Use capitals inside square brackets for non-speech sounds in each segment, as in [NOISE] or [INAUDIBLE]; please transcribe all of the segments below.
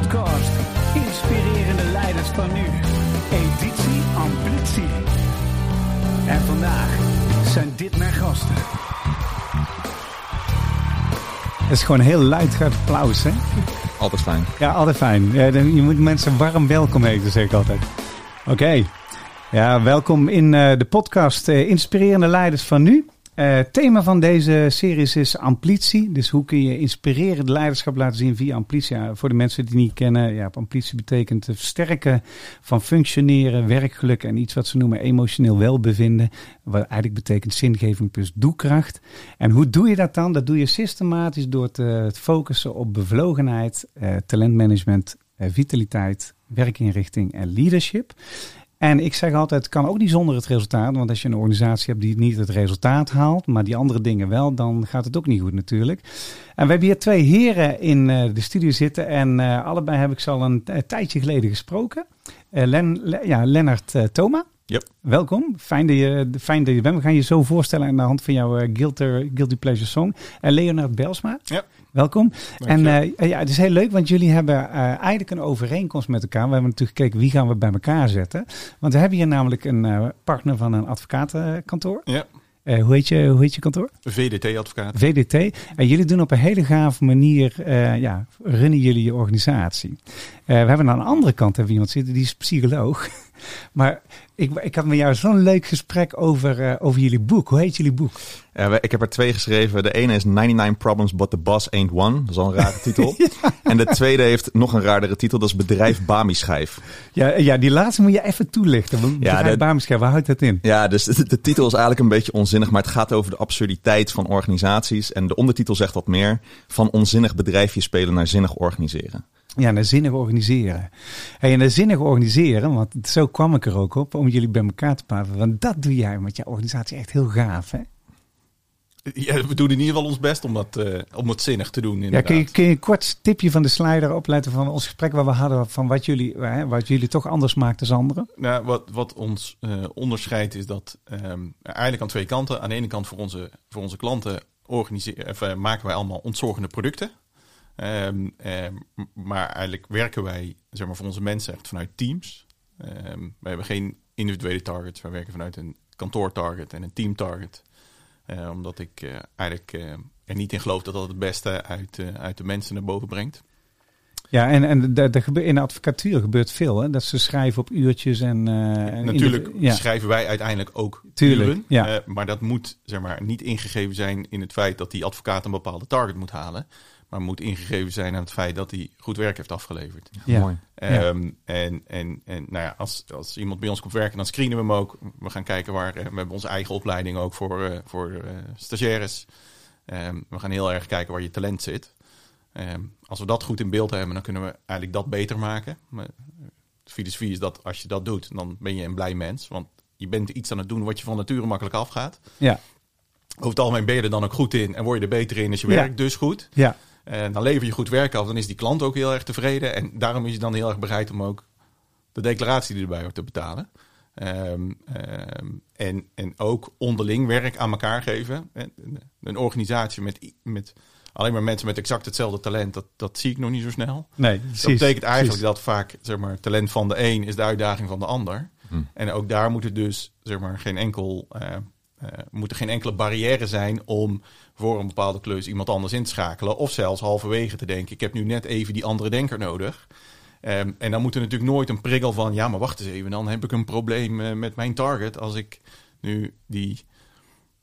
podcast. Inspirerende leiders van nu. Editie Ambitie. En vandaag zijn dit mijn gasten. Het is gewoon heel luid applaus, hè? Altijd fijn. Ja, altijd fijn. Je moet mensen warm welkom heten, zeg ik altijd. Oké. Ja, welkom in uh, de podcast uh, Inspirerende Leiders van Nu. Uh, thema van deze series is amplitie. Dus hoe kun je inspirerend leiderschap laten zien via amplitie? Voor de mensen die het niet kennen, ja, amplitie betekent het versterken van functioneren, werkgeluk en iets wat ze noemen emotioneel welbevinden. Wat eigenlijk betekent zingeving plus doelkracht. En hoe doe je dat dan? Dat doe je systematisch door te focussen op bevlogenheid, uh, talentmanagement, uh, vitaliteit, werkinrichting en leadership. En ik zeg altijd, het kan ook niet zonder het resultaat. Want als je een organisatie hebt die niet het resultaat haalt, maar die andere dingen wel, dan gaat het ook niet goed natuurlijk. En we hebben hier twee heren in uh, de studio zitten. En uh, allebei heb ik ze al een tijdje geleden gesproken. Len, Le ja, Lennart Thoma. Yep. Welkom. Fijn dat, je, fijn dat je bent. We gaan je zo voorstellen aan de hand van jouw Guilty, Guilty Pleasure Song. En Leonard Belsma. Yep. Welkom. En uh, ja, het is heel leuk, want jullie hebben uh, eigenlijk een overeenkomst met elkaar. We hebben natuurlijk gekeken wie gaan we bij elkaar zetten. Want we hebben hier namelijk een uh, partner van een advocatenkantoor. Ja. hoe, heet je, hoe heet je kantoor? VDT-advocaat. VDT. En jullie doen op een hele gave manier, ja, runnen jullie je organisatie. we hebben aan de andere kant hebben we iemand zitten, die is psycholoog. [LAUGHS] maar ik, ik had met jou zo'n leuk gesprek over, over jullie boek. Hoe heet jullie boek? Uh, ik heb er twee geschreven. De ene is 99 Problems But The Boss Ain't One. Dat is al een rare titel. [LAUGHS] ja. En de tweede heeft nog een raardere titel. Dat is Bedrijf Bami Schijf. Ja, ja, die laatste moet je even toelichten. Bedrijf ja, Bami Schijf, waar houdt dat in? Ja, dus de, de, titel is eigenlijk een beetje onzinnig. Maar het gaat over de absurditeit van organisaties. En de ondertitel zegt wat meer. Van onzinnig bedrijfje spelen naar zinnig organiseren. Ja, naar zinnig organiseren. Hey, en naar zinnig organiseren, want zo kwam ik er ook op, om jullie bij elkaar te praten. Want dat doe jij met jouw organisatie echt heel gaaf, hè? Ja, we doen in ieder geval ons best om, dat, uh, om het zinnig te doen. Ja, kun, je, kun je een kort tipje van de slider opletten van ons gesprek waar we hadden van wat jullie, hè, wat jullie toch anders maakt dan anderen? Nou, wat, wat ons uh, onderscheidt is dat um, eigenlijk aan twee kanten. Aan de ene kant voor onze, voor onze klanten organiseren, of, uh, maken wij allemaal ontzorgende producten. Um, um, maar eigenlijk werken wij zeg maar, voor onze mensen echt vanuit teams. We hebben geen individuele targets. Wij werken vanuit een kantoortarget en een teamtarget. Uh, omdat ik uh, eigenlijk uh, er niet in geloof dat dat het beste uit, uit de mensen naar boven brengt. Ja, en, en de, de, in de advocatuur gebeurt veel. Hè? Dat ze schrijven op uurtjes en... Natuurlijk de, ja. schrijven wij uiteindelijk ook Tuurlijk, uren. Ja. maar dat moet zeg maar, niet ingegeven zijn in het feit dat die advocaat een bepaalde target moet halen maar moet ingegeven zijn aan het feit dat hij goed werk heeft afgeleverd. Ja, mooi. Um, en, en, en nou ja, als, als iemand bij ons komt werken, dan screenen we hem ook. We gaan kijken waar, we hebben onze eigen opleiding ook voor, uh, voor uh, stagiaires. Um, we gaan heel erg kijken waar je talent zit. Um, als we dat goed in beeld hebben, dan kunnen we eigenlijk dat beter maken. Maar de filosofie is dat als je dat doet, dan ben je een blij mens. Want je bent iets aan het doen wat je van nature makkelijk afgaat. Ja. Over het algemeen ben je er dan ook goed in en word je er beter in als je werkt dus goed. Ja. En dan lever je goed werk af, dan is die klant ook heel erg tevreden. En daarom is je dan heel erg bereid om ook de declaratie die erbij hoort te betalen. Um, um, en, en ook onderling werk aan elkaar geven. Een organisatie met, met alleen maar mensen met exact hetzelfde talent, dat, dat zie ik nog niet zo snel. Nee, precies, dat betekent eigenlijk precies. dat vaak zeg maar, talent van de een is de uitdaging van de ander. Hm. En ook daar moet het dus zeg maar, geen enkel. Uh, uh, moet er geen enkele barrière zijn om voor een bepaalde klus iemand anders in te schakelen. Of zelfs halverwege te denken, ik heb nu net even die andere denker nodig. Um, en dan moet er natuurlijk nooit een prikkel van, ja maar wacht eens even, dan heb ik een probleem uh, met mijn target als ik nu die,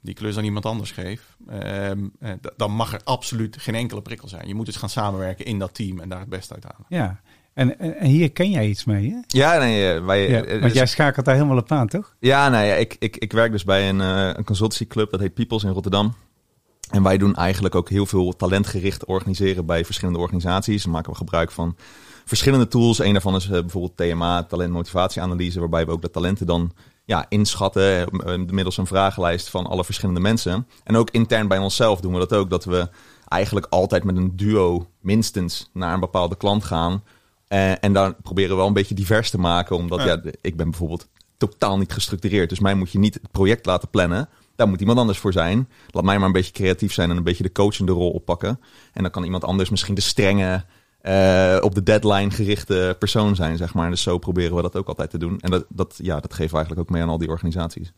die klus aan iemand anders geef. Um, uh, dan mag er absoluut geen enkele prikkel zijn. Je moet dus gaan samenwerken in dat team en daar het beste uit halen. Ja, en, en, hier ken jij iets mee, hè? Ja, nee, wij, ja, want dus, jij schakelt daar helemaal op aan, toch? Ja, nee, ik, ik, ik werk dus bij een, uh, een consultancyclub, dat heet Peoples in Rotterdam. En wij doen eigenlijk ook heel veel talentgericht organiseren bij verschillende organisaties. Dan maken we gebruik van verschillende tools. Een daarvan is uh, bijvoorbeeld TMA, talentmotivatieanalyse, waarbij we ook de talenten dan ja, inschatten middels een vragenlijst van alle verschillende mensen. En ook intern bij onszelf doen we dat ook, dat we eigenlijk altijd met een duo minstens naar een bepaalde klant gaan. Uh, en daar proberen we wel een beetje divers te maken, omdat ja. ja, ik ben bijvoorbeeld totaal niet gestructureerd. Dus mij moet je niet het project laten plannen. Daar moet iemand anders voor zijn. Laat mij maar een beetje creatief zijn en een beetje de coachende rol oppakken. En dan kan iemand anders misschien de strenge eh, op de deadline gerichte persoon zijn, zeg maar. Dus zo proberen we dat ook altijd te doen. En dat, dat, ja, dat geven we eigenlijk ook mee aan al die organisaties.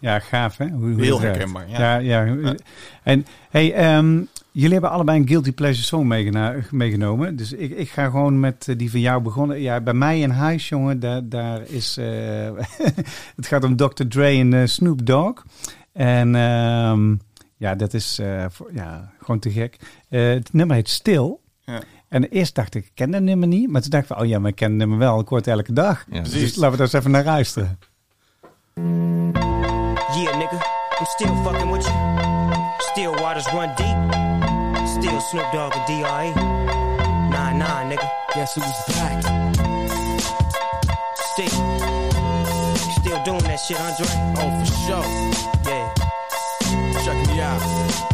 Ja, gaaf hè? Hoe, hoe Heel herkenbaar, ja. Ja, ja. En hey, ehm, jullie hebben allebei een Guilty Pleasure song meegenomen. Dus ik, ik ga gewoon met eh, die van jou begonnen. Ja, bij mij in huis, jongen, daar, daar is... eh, [LAUGHS] het gaat om Dr. Dre en Snoop Dogg. En ehm, ja, dat is eh, voor, ja, gewoon te gek. Eh, het nummer heet Stil. Ja. En eerst dacht ik, ik ken dat nummer niet. Maar toen dacht ik van, oh ja, maar ik ken het nummer wel. Ik hoor het elke dag. Ja, Precies. Dus laten we daar eens even naar luisteren. Yeah, nigga, I'm still fucking with you. Still waters run deep. Still Snoop Dogg and D.R.E. Nah, nah, nigga. Guess who's back? Still. Still doing that shit, Andre? Oh, for sure. Yeah. Check me out.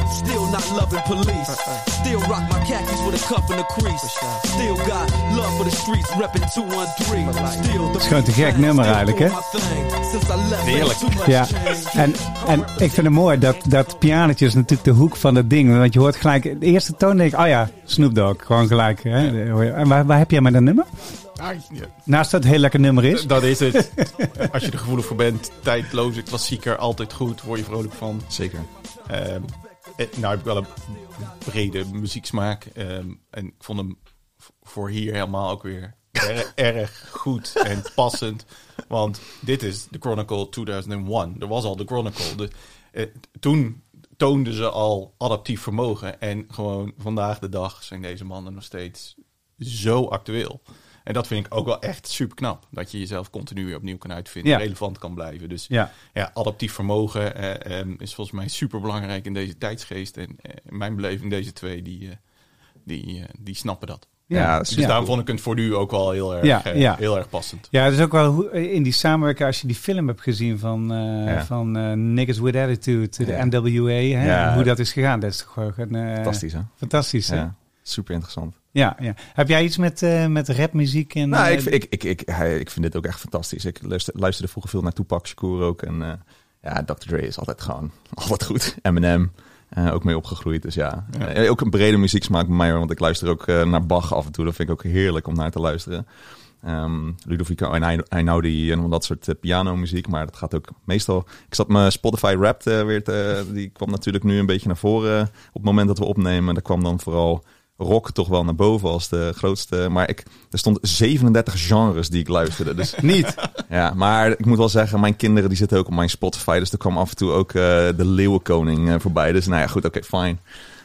Still not loving police. Still rock my khakis with a cuff and a crease. Still got love for the streets, reppin' 213. Still the is gewoon te gek nummer eigenlijk, hè? Heerlijk. Ja, en, en ik vind het mooi dat dat pianotje is natuurlijk de hoek van het ding. Want je hoort gelijk, de eerste toon denk ik, oh ja, Snoop Dogg, gewoon gelijk. Hè? En waar, waar heb jij met dat nummer? Ja. Naast dat het een heel lekker nummer is. Dat is het. [LAUGHS] Als je er gevoelig voor bent, tijdloze klassieker, altijd goed, word je vrolijk van. Zeker. Ehm, eh, nou heb ik wel een brede muzieksmaak. ehm, en ik vond hem voor hier helemaal ook weer erg, [LAUGHS] erg goed en passend. Want dit is The Chronicle 2001. Er was al The Chronicle. De, eh, toen toonden ze al adaptief vermogen. En gewoon vandaag de dag zijn deze mannen nog steeds zo actueel. En dat vind ik ook wel echt super knap. Dat je jezelf continu weer opnieuw kan uitvinden. Ja. Relevant kan blijven. Dus Ja, ja, adaptief vermogen ehm, is volgens mij super belangrijk in deze tijdsgeest. En eh, in mijn beleving, deze twee, die, eh, die, die snappen dat. Ja, Dus ja. daarom vond ik het voor nu ook wel heel erg, Ja, ja. heel erg passend. Ja, het is ook wel hoe- in die samenwerking, als je die film hebt gezien van, Ja. van eh, Niggas With Attitude, de. NWA, hè? Hoe dat is gegaan. Dat is gewoon Fantastisch, hè? Fantastisch, hè? Ja, super interessant. Ja, Heb jij iets met, eh, met rapmuziek? En, Nou, eh, ik, ik, ik, ik, hij- ik vind dit ook echt fantastisch. Ik luister, luisterde vroeger veel naar Tupac Shakur ook. En eh, ja, Dr. Dre is altijd gewoon [LAUGHS] altijd goed. Eminem, ook mee opgegroeid. Dus ja, Ja. Ook een brede muzieksmaak bij mij. Want ik luister ook naar Bach af en toe. Dat vind ik ook heerlijk om naar te luisteren. Ehm Ludovico en Einaudi en dat soort pianomuziek. Maar dat gaat ook meestal... Ik zat mijn Spotify Wrapped weer te... Die kwam natuurlijk nu een beetje naar voren op het moment dat we opnemen. Daar kwam dan vooral rock toch wel naar boven als de grootste. Maar ik, er stond 37 genres die ik luisterde. Dus [LAUGHS] Niet. ja, maar ik moet wel zeggen, mijn kinderen die zitten ook op mijn Spotify. Dus er kwam af en toe ook eh, de Leeuwenkoning eh, voorbij. Dus nou ja, goed, oké, fijn.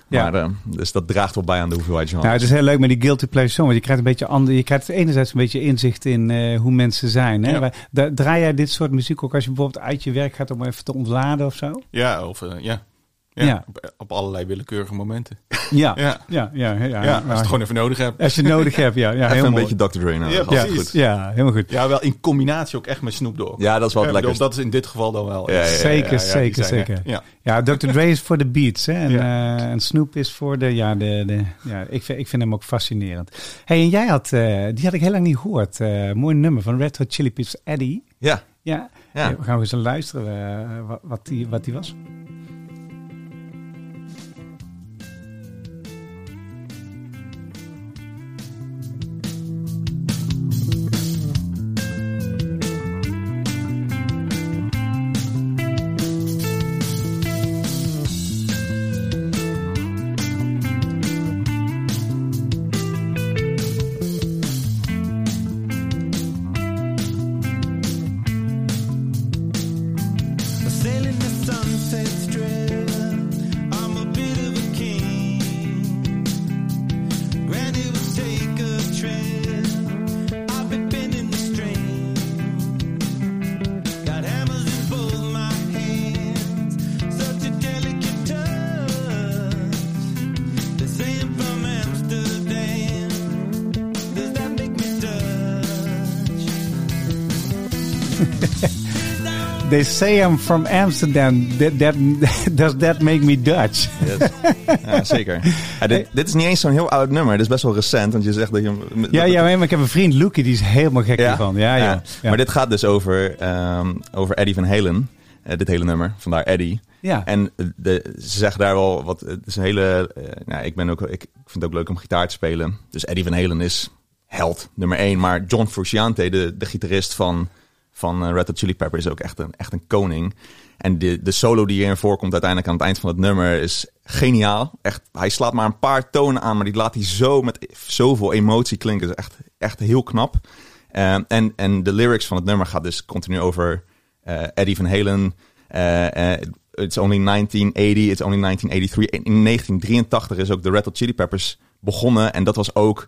Ja. Maar, eh, dus dat draagt wel bij aan de hoeveelheid genres. Nou, het is heel leuk met die guilty pleasure song. Want je krijgt een beetje ander, je krijgt enerzijds een beetje inzicht in eh, hoe mensen zijn. Hè? Ja. Draai jij dit soort muziek ook als je bijvoorbeeld uit je werk gaat om even te ontladen of zo? Ja, of ja. Ja, Ja. Op, op allerlei willekeurige momenten. [LAUGHS] Ja, Ja, ja, ja. ja, ja, ja. als je het gewoon even nodig hebt. Als je het nodig hebt, ja. ja Even een mooi. beetje Dr. Dre nodig. Ja, altijd precies. goed. Ja, helemaal goed. Ja, wel in combinatie ook echt met Snoop Dogg. Ja, dat is wel het bedoel, lekkerste. dat is in dit geval dan wel. Ja, ja, ja, zeker, zeker, zijn zeker. echt- Ja. Ja, Dr. Dre is voor de beats. Hè? En, Ja. eh, en Snoop is voor de... Ja, de, de, ja ik, vind, ik vind hem ook fascinerend. hey, en jij had... eh, die had ik heel lang niet gehoord. Eh, mooi nummer van Red Hot Chili Peppers, Eddie. Ja, Ja, ja. we gaan eens eens luisteren wat, wat, die, wat die was. train. They say I'm from Amsterdam. That, that, [LAUGHS] does that make me Dutch? Yes. ja, zeker. Ja, dit, dit is niet eens zo'n heel oud nummer. Dit is best wel recent. Want je zegt dat je... Ja, ja maar ik heb een vriend, Lucie, die is helemaal gek Ja. hiervan. Ja, ja. Maar dit gaat dus over, ehm, over Eddie Van Halen. Eh, dit hele nummer, vandaar Eddie. Ja. En de, ze zeggen daar wel wat. Het is een hele. eh, nou, ik, ben ook, ik vind het ook leuk om gitaar te spelen. Dus Eddie Van Halen is held nummer één. Maar John Frusciante, de, de gitarist van, van eh, Red Hot Chili Pepper, is ook echt een, echt een koning. En de, de solo die hierin voorkomt uiteindelijk aan het eind van het nummer is geniaal. Echt, hij slaat maar een paar tonen aan, maar die laat hij zo met zoveel emotie klinken. Dat is echt, echt heel knap. Eh, en, en de lyrics van het nummer gaat dus continu over eh, Eddie Van Halen. it's only 1980, it's only 1983. In 1983 is ook de Red Hot Chili Peppers begonnen. En dat was ook,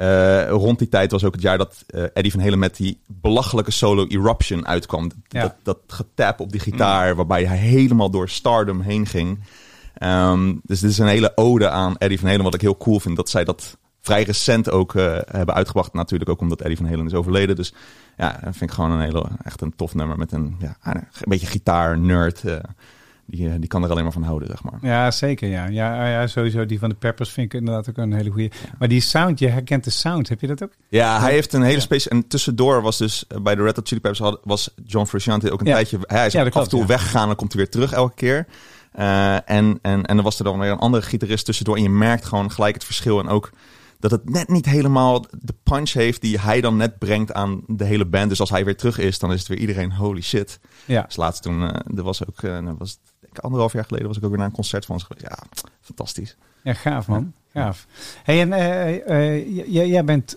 eh, rond die tijd was ook het jaar dat eh, Eddie Van Halen met die belachelijke solo Eruption uitkwam. Ja. Dat, dat getap op die gitaar, waarbij hij helemaal door stardom heen ging. Ehm, dus dit is een hele ode aan Eddie Van Halen, wat ik heel cool vind dat zij dat vrij recent ook eh, hebben uitgebracht. Natuurlijk ook omdat Eddie Van Halen is overleden. Dus ja, dat vind ik gewoon een hele, echt een tof nummer met een, ja, een beetje gitaar-nerd. Die, eh, die kan er alleen maar van houden, zeg maar. Ja, zeker. Ja. Ja, ja, sowieso. Die van de Peppers vind ik inderdaad ook een hele goede. Maar die sound, je herkent de sound. Heb je dat ook? Ja, hij heeft een hele speciale... En tussendoor was dus eh, bij de Red Hot Chili Peppers... was John Frusciante ook een tijdje... Hij is af en toe weggegaan en dan komt hij weer terug elke keer. Eh, en, en, en dan was er dan weer een andere gitarist tussendoor. En je merkt gewoon gelijk het verschil. En ook dat het net niet helemaal de punch heeft... die hij dan net brengt aan de hele band. Dus als hij weer terug is, dan is het weer iedereen holy shit. Ja. Dus laatst toen... eh, er was ook... dat was, denk ik, anderhalf jaar geleden was ik ook weer naar een concert van ze geweest. Ja, fantastisch. Ja, gaaf man. Gaaf. Hey, en eh, jij bent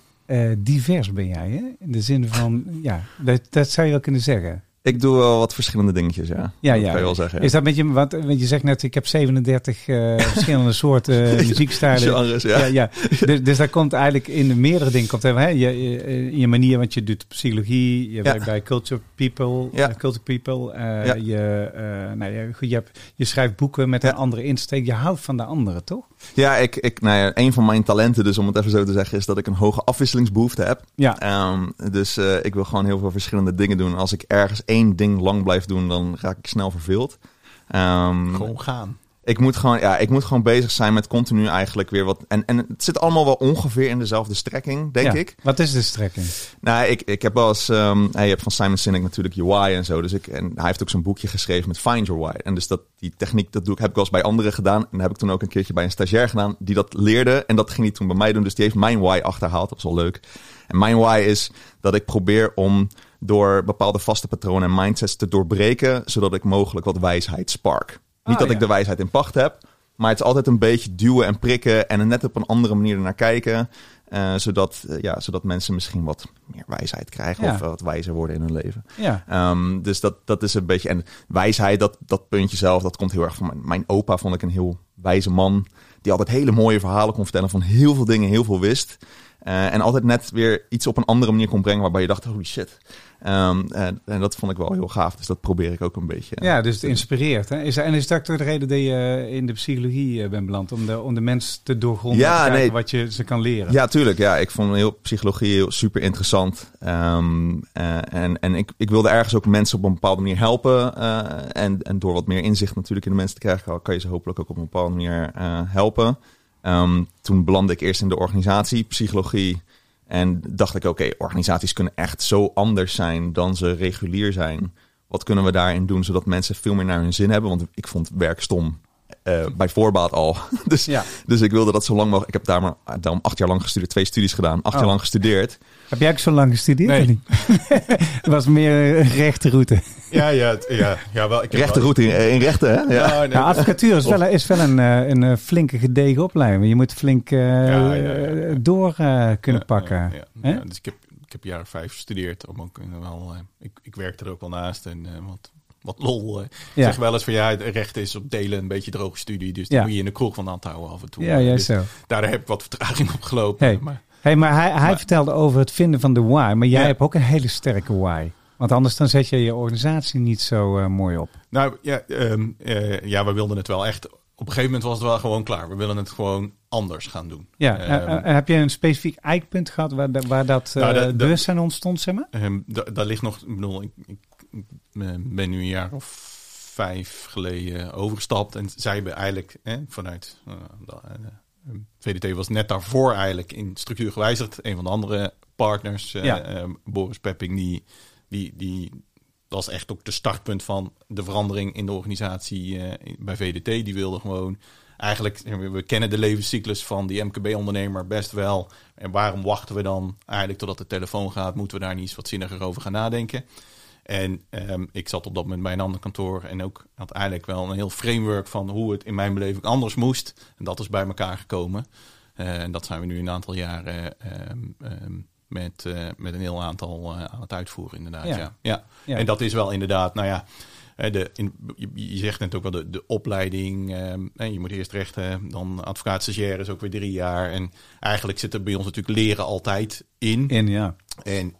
divers, ben jij, hè? In de zin van, ja, dat, dat zou je wel kunnen zeggen. Ik doe wel wat verschillende dingetjes, ja. Ja, dat ja. kan je wel zeggen. ja. Is dat met je, want, want je zegt net, ik heb 37 [LAUGHS] eh, verschillende soorten muziekstijlen. Genres, ja. Ja, ja. Dus, dus daar komt eigenlijk in de meerdere dingen komt hè, je, je, je manier, want je doet psychologie, je werkt bij Culture People, Ja. eh, Culture People. eh, Ja. je, eh, nou, ja, goed, je, hebt, je schrijft boeken met een andere insteek. Je houdt van de andere, toch? Ja, ik, ik, nou ja, een van mijn talenten, dus om het even zo te zeggen, is dat ik een hoge afwisselingsbehoefte heb. Ja. Ehm, dus eh, ik wil gewoon heel veel verschillende dingen doen. Als ik ergens één ding lang blijf doen, dan raak ik snel verveeld. Ehm, Gewoon gaan. Ik moet gewoon, ja, ik moet gewoon bezig zijn met continu eigenlijk weer wat. En, en het zit allemaal wel ongeveer in dezelfde strekking, denk Ja. ik. Wat is de strekking? Nou, ik, ik heb wel eens... ehm, hij hebt van Simon Sinek natuurlijk je why en zo. Dus ik, en hij heeft ook zo'n boekje geschreven met Find Your Why. En dus dat, die techniek, dat doe ik, heb ik wel eens bij anderen gedaan. En dat heb ik toen ook een keertje bij een stagiair gedaan die dat leerde. En dat ging hij toen bij mij doen. Dus die heeft mijn why achterhaald. Dat was wel leuk. En mijn why is dat ik probeer om door bepaalde vaste patronen en mindsets te doorbreken. Zodat ik mogelijk wat wijsheid spark. Niet Ah, dat ja. ik de wijsheid in pacht heb. Maar het is altijd een beetje duwen en prikken. En net op een andere manier ernaar kijken. Eh, zodat, eh, ja, zodat mensen misschien wat meer wijsheid krijgen. Ja. Of wat wijzer worden in hun leven. Ja. Ehm, dus dat, dat is een beetje. En wijsheid, dat, dat puntje zelf, dat komt heel erg van mijn, mijn opa. Vond ik een heel wijze man. Die altijd hele mooie verhalen kon vertellen. Van heel veel dingen, heel veel wist. Eh, en altijd net weer iets op een andere manier kon brengen. Waarbij je dacht: holy shit. Ehm, en, en dat vond ik wel heel gaaf. Dus dat probeer ik ook een beetje. Ja, dus het inspireert. Hè? Is, en is dat ook de reden dat je in de psychologie eh, bent beland? Om de, om de mens te doorgronden Ja, en te nee. wat je ze kan leren? Ja, tuurlijk. Ja, ik vond heel, psychologie heel super interessant. Ehm, eh, en en ik, ik wilde ergens ook mensen op een bepaalde manier helpen. eh, en, en door wat meer inzicht natuurlijk in de mensen te krijgen, kan- je ze hopelijk ook op een bepaalde manier eh, helpen. Ehm, toen belandde ik eerst in de organisatie, psychologie. En dacht ik, oké, organisaties kunnen echt zo anders zijn dan ze regulier zijn. Wat kunnen we daarin doen zodat mensen veel meer naar hun zin hebben? Want ik vond werk stom. eh, bij voorbaat al. [LAUGHS] dus, Ja. dus ik wilde dat zo lang mogelijk. Ik heb daar maar daarom acht jaar lang gestudeerd, twee studies gedaan, acht Oh. jaar lang gestudeerd. Heb jij ook zo lang gestudeerd? Nee. niet? [LAUGHS] Was meer een rechte route. Ja, ja, ja, ja wel. Ik Rechte wel- route in, in rechten, hè? Ja. Ja, nee, Ja, advocatuur is wel, is wel een, eh, een eh, flinke gedegen opleiding. Je moet flink eh, Ja, ja, ja, ja. eh, door eh, kunnen Ja, pakken. Ja, ja. Hè? Ja, dus ik heb, ik heb jaren vijf gestudeerd. Om ook eh, wel, eh, ik, ik werkte er ook wel naast en eh, wat, wat lol. eh. Ik Ja. zeg wel eens van ja, het recht is op delen een beetje droge studie. Dus Ja. moet je in de kroeg van hand houden af en toe. Ja, ja, dus zo. daar heb ik wat vertraging op gelopen. Hey. Maar, Hey, maar hij, hij Maar- vertelde over het vinden van de why. Maar jij Ja. hebt ook een hele sterke why. Want anders dan zet je je organisatie niet zo eh, mooi op. nou ja, ehm, eh, ja, we wilden het wel echt. Op een gegeven moment was het wel gewoon klaar. We willen het gewoon anders gaan doen. Ja, Ehm, eh, heb je een specifiek eikpunt gehad waar, waar dat Nou, bewustzijn ontstond, zeg maar? Ehm, da- daar ligt nog, ik bedoel, ik, ik, ben nu een jaar of vijf geleden overgestapt. En zij hebben eigenlijk vanuit... VDT was net daarvoor eigenlijk in structuur gewijzigd. Een van de andere partners, eh, Ja. eh, Boris Pepping, die, die, die was echt ook de startpunt van de verandering in de organisatie eh, bij VDT. Die wilde gewoon eigenlijk, we we kennen de levenscyclus van die MKB-ondernemer best wel. En waarom wachten we dan eigenlijk totdat de telefoon gaat? Moeten we daar niet eens wat zinniger over gaan nadenken? En ehm, ik zat op dat moment bij een ander kantoor en ook had eigenlijk wel een heel framework van hoe het in mijn beleving anders moest. En dat is bij elkaar gekomen. Eh, en dat zijn we nu een aantal jaren ehm, ehm, met, eh, met een heel aantal eh, aan het uitvoeren, inderdaad. Ja. Ja. Ja. Ja. En dat is wel inderdaad, nou ja, de, in, je, je zegt net ook wel de, de opleiding. en je moet eerst rechten, dan advocaat stagiair is ook weer drie jaar. En eigenlijk zit er bij ons natuurlijk leren altijd in. In, ja. En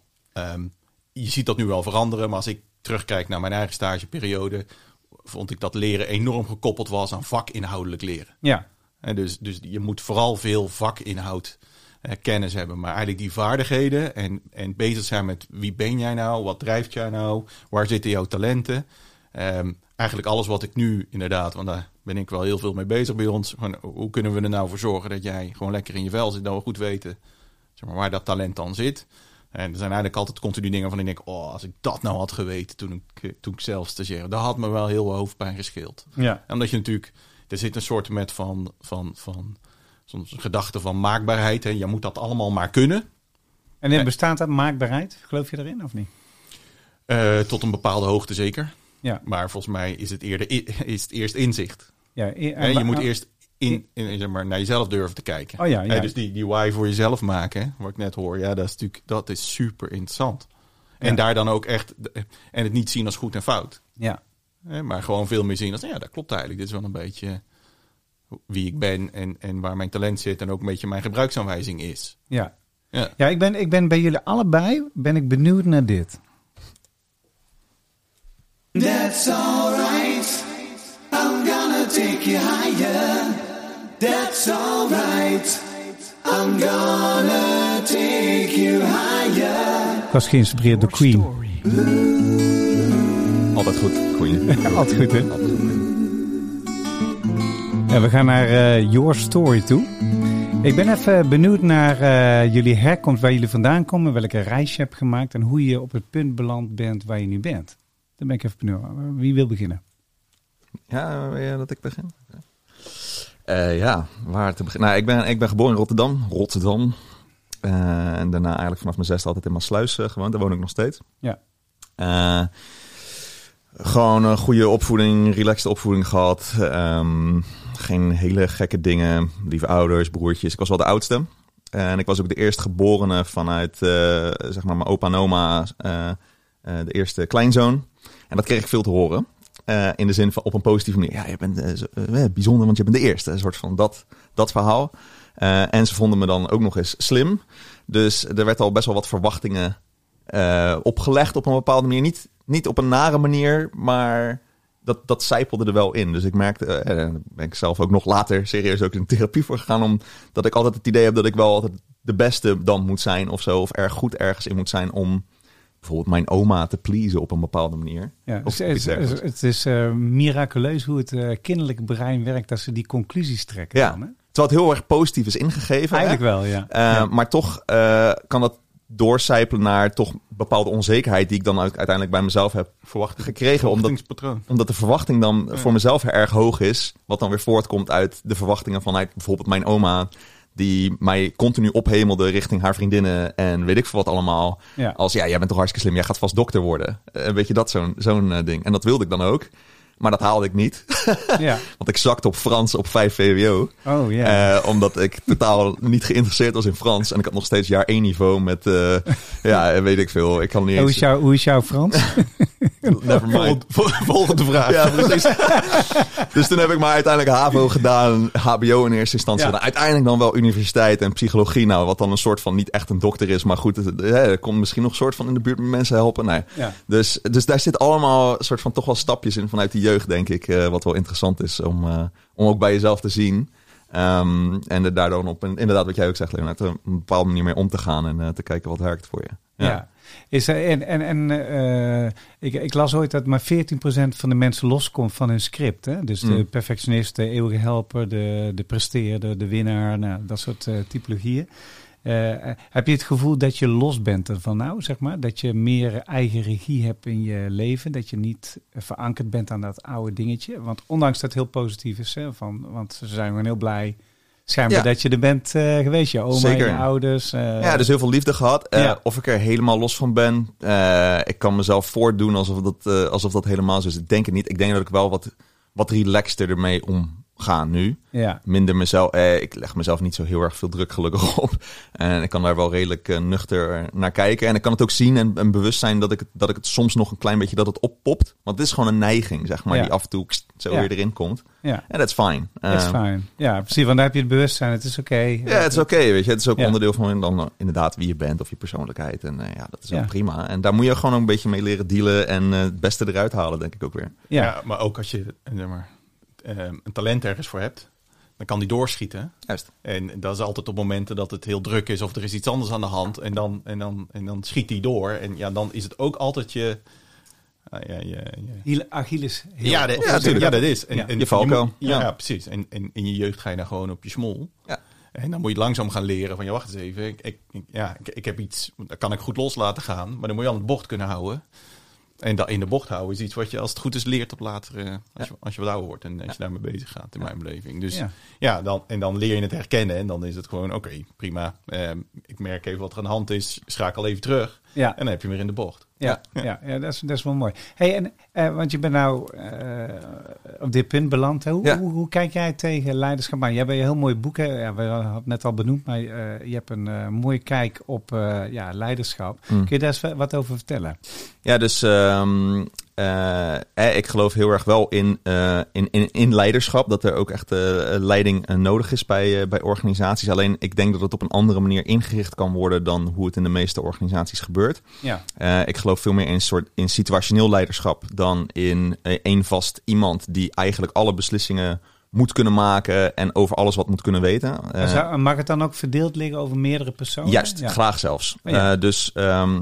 je ziet dat nu wel veranderen, maar als ik terugkijk naar mijn eigen stageperiode, vond ik dat leren enorm gekoppeld was aan vakinhoudelijk leren. Ja, En dus, dus je moet vooral veel vakinhoud eh, kennis hebben, maar eigenlijk die vaardigheden en, en bezig zijn met wie ben jij nou, wat drijft jij nou, waar zitten jouw talenten. Ehm, eigenlijk alles wat ik nu inderdaad, want daar ben ik wel heel veel mee bezig bij ons. Hoe kunnen we er nou voor zorgen dat jij gewoon lekker in je vel zit, dat we goed weten zeg maar, waar dat talent dan zit. En er zijn eigenlijk altijd continu dingen van ik denk, oh, als ik dat nou had geweten toen ik, eh, toen ik zelf stagiaire, dat had me wel heel veel hoofdpijn gescheeld. ja. Omdat je natuurlijk, er zit een soort met van, van, van soms een gedachte van maakbaarheid. Hè. Je moet dat allemaal maar kunnen. En dan bestaat dat maakbaarheid? Geloof je erin of niet? Eh, tot een bepaalde hoogte zeker. Ja. Maar volgens mij is het, eerder, [LAUGHS] is het eerst inzicht. ja e- Hè, je moet eerst in, in, zeg maar, naar jezelf durven te kijken. Oh ja, ja. Dus die, die why voor jezelf maken, hè, wat ik net hoor, ja, dat is natuurlijk dat is super interessant. En Ja. daar dan ook echt, en het niet zien als goed en fout. Ja, Hè, maar gewoon veel meer zien als, ja, dat klopt eigenlijk. Dit is wel een beetje wie ik ben en, en waar mijn talent zit en ook een beetje mijn gebruiksaanwijzing is. ja. Ja. Ja, ik ben, ik ben bij jullie allebei ben ik benieuwd naar dit. That's alright. I'm gonna take you higher. That's alright. I'm gonna take you higher. Ik was geïnspireerd door Queen. Altijd goed. [LAUGHS] Ja, altijd goed, hè? Ja, we gaan naar eh, Your Story toe. Ik ben even benieuwd naar eh, jullie herkomst, waar jullie vandaan komen, welke reis je hebt gemaakt en hoe je op het punt beland bent waar je nu bent. Daar ben ik even benieuwd. Wie wil beginnen? Ja, wil je dat ik begin? Eh, ja, waar te beginnen? Nou, ik ben, ik ben geboren in Rotterdam. Rotterdam. Eh, en daarna eigenlijk vanaf mijn zesde altijd in Maasluis uh, gewoond. Daar woon ik nog steeds. Ja. Gewoon een goede opvoeding, relaxed opvoeding gehad. Um, geen hele gekke dingen. Lieve ouders, broertjes. Ik was wel de oudste. En ik was ook de eerstgeborene vanuit, zeg maar, mijn opa en oma. De eerste kleinzoon. En dat kreeg ik veel te horen. Uh, in de zin van op een positieve manier. Ja, je bent uh, bijzonder, want je bent de eerste. Een soort van dat, dat verhaal. En ze vonden me dan ook nog eens slim. Dus er werd al best wel wat verwachtingen opgelegd op een bepaalde manier. Niet, niet op een nare manier, maar dat, dat zijpelde er wel in. Dus ik merkte, en ben ik zelf ook nog later serieus ook in therapie voor gegaan. Omdat ik altijd het idee heb dat ik wel altijd de beste dan moet zijn of zo. Of erg goed ergens in moet zijn om bijvoorbeeld mijn oma te pleasen op een bepaalde manier. Ja, het, is, het, is, het is uh, miraculeus hoe het uh, kinderlijke brein werkt als ze die conclusies trekken. Ja. Dan, hè? Terwijl het heel erg positief is ingegeven. Eigenlijk hè? wel, ja. Uh, ja. Maar toch uh, kan dat doorcijpelen naar toch bepaalde onzekerheid die ik dan uiteindelijk bij mezelf heb Verwachting, gekregen. Omdat, omdat de verwachting dan ja. voor mezelf erg hoog is. Wat dan weer voortkomt uit de verwachtingen vanuit bijvoorbeeld mijn oma die mij continu ophemelde richting haar vriendinnen en weet ik veel wat allemaal. Ja. Als ja, jij bent toch hartstikke slim, jij gaat vast dokter worden. Uh, weet je dat, zo'n zo'n uh, ding. En dat wilde ik dan ook. Maar dat haalde ik niet. [LAUGHS] ja. Want ik zakte op Frans op 5 VWO. Oh, yeah. uh, omdat ik totaal niet geïnteresseerd was in Frans. En ik had nog steeds jaar 1 niveau met, uh, [LAUGHS] ja, weet ik veel. Ik kan niet hoe, is jou, hoe is jouw Frans? [LAUGHS] Never mind. Volgende vraag. Ja, precies. [LAUGHS] dus toen heb ik maar uiteindelijk HAVO gedaan, HBO in eerste instantie Ja. Uiteindelijk dan wel universiteit en psychologie. Nou, wat dan een soort van niet echt een dokter is. Maar goed, het, kon misschien nog een soort van in de buurt met mensen helpen. Nee. Ja. Dus, dus daar zit allemaal een soort van toch wel stapjes in vanuit die jeugd, denk ik. Uh, wat wel interessant is om, uh, om ook bij jezelf te zien. Um, en er daardoor op een, inderdaad wat jij ook zegt, Leonard, een bepaalde manier mee om te gaan en uh, te kijken wat werkt voor je. Ja. ja. Is er, en en, en eh, ik, ik las ooit dat maar 14% van de mensen loskomt van hun script. Hè? Dus de Mm. perfectionist, de eeuwige helper, de, de presteerder, de winnaar, nou, dat soort eh, typologieën. Eh, heb je het gevoel dat je los bent ervan nou, zeg maar? Dat je meer eigen regie hebt in je leven? Dat je niet verankerd bent aan dat oude dingetje? Want ondanks dat het heel positief is, hè, van, want ze zijn gewoon heel blij schijnbaar Ja. dat je er bent eh, geweest. Je oma, Zeker. je ouders. eh, Ja, dus heel veel liefde gehad. Eh, Ja. Of ik er helemaal los van ben. ik kan mezelf voordoen alsof dat, alsof dat helemaal zo is. Ik denk het niet. Ik denk dat ik wel wat, wat relaxter ermee omga nu. ja. Minder mezelf. Eh, ik leg mezelf niet zo heel erg veel druk gelukkig op. En ik kan daar wel redelijk eh, nuchter naar kijken. En ik kan het ook zien en, en bewust zijn dat ik, het, dat ik het soms nog een klein beetje dat het oppopt. Want het is gewoon een neiging, zeg maar, Ja. die af en toe kst, zo Ja. weer erin komt. Ja, En dat is fijn. dat is Eh, fijn. Ja, precies. Want daar heb je het bewustzijn. Het is oké. Ja, het is oké, weet je. Het is ook Ja. onderdeel van dan eh, inderdaad wie je bent of je persoonlijkheid. En ja, dat is wel prima. En daar moet je gewoon ook een beetje mee leren dealen en het beste eruit halen, denk ik ook weer. Ja. Ja. maar ook als je zeg maar, een talent ergens voor hebt, dan kan die doorschieten. Juist. En dat is altijd op momenten dat het heel druk is of er is iets anders aan de hand. En dan, en dan, en dan schiet die door. En ja, dan is het ook altijd je... ah, ja, je- Heel Achilles. heel- ja, de- ja, natuurlijk. ja, dat is. En, Ja. en Je ja, Ja. precies. En, en in je jeugd ga je dan gewoon op je smol. Ja. En dan moet je langzaam gaan leren van, ja, wacht eens even. Ik, ik, ik- ja, ik, ik heb iets, dat kan ik goed los laten gaan. Maar dan moet je aan het bocht kunnen houden. En dat in de bocht houden is iets wat je als het goed is leert op later, als, je, als je wat ouder wordt. En als je daarmee bezig gaat, in mijn beleving. Dus Ja. ja, dan, en dan leer je het herkennen. En dan is het gewoon, oké, prima. Ehm, ik merk even wat er aan de hand is. Schakel even terug. Ja. En dan heb je hem weer in de bocht. Ja, ja. ja, dat, is, dat is wel mooi. Hey, en, eh, want je bent nou eh, op dit punt beland. Hoe, Ja. hoe, hoe kijk jij tegen leiderschap aan? Je hebt een heel mooi boek, hè? Ja, we hadden het net al benoemd, maar eh, je hebt een mooie kijk op ja, leiderschap. Mm. Kun je daar eens wat over vertellen? Ja, dus ehm, eh, eh, ik geloof heel erg wel in, eh, in, in, in leiderschap. Dat er ook echt eh, leiding nodig is bij, bij organisaties. Alleen ik denk dat het op een andere manier ingericht kan worden dan hoe het in de meeste organisaties gebeurt. Ja, ik geloof veel meer in, soort, in situationeel leiderschap dan in één vast iemand die eigenlijk alle beslissingen moet kunnen maken en over alles wat moet kunnen weten. En zou- mag het dan ook verdeeld liggen over meerdere personen? Juist, Ja. graag zelfs. Ja. Eh, dus ehm,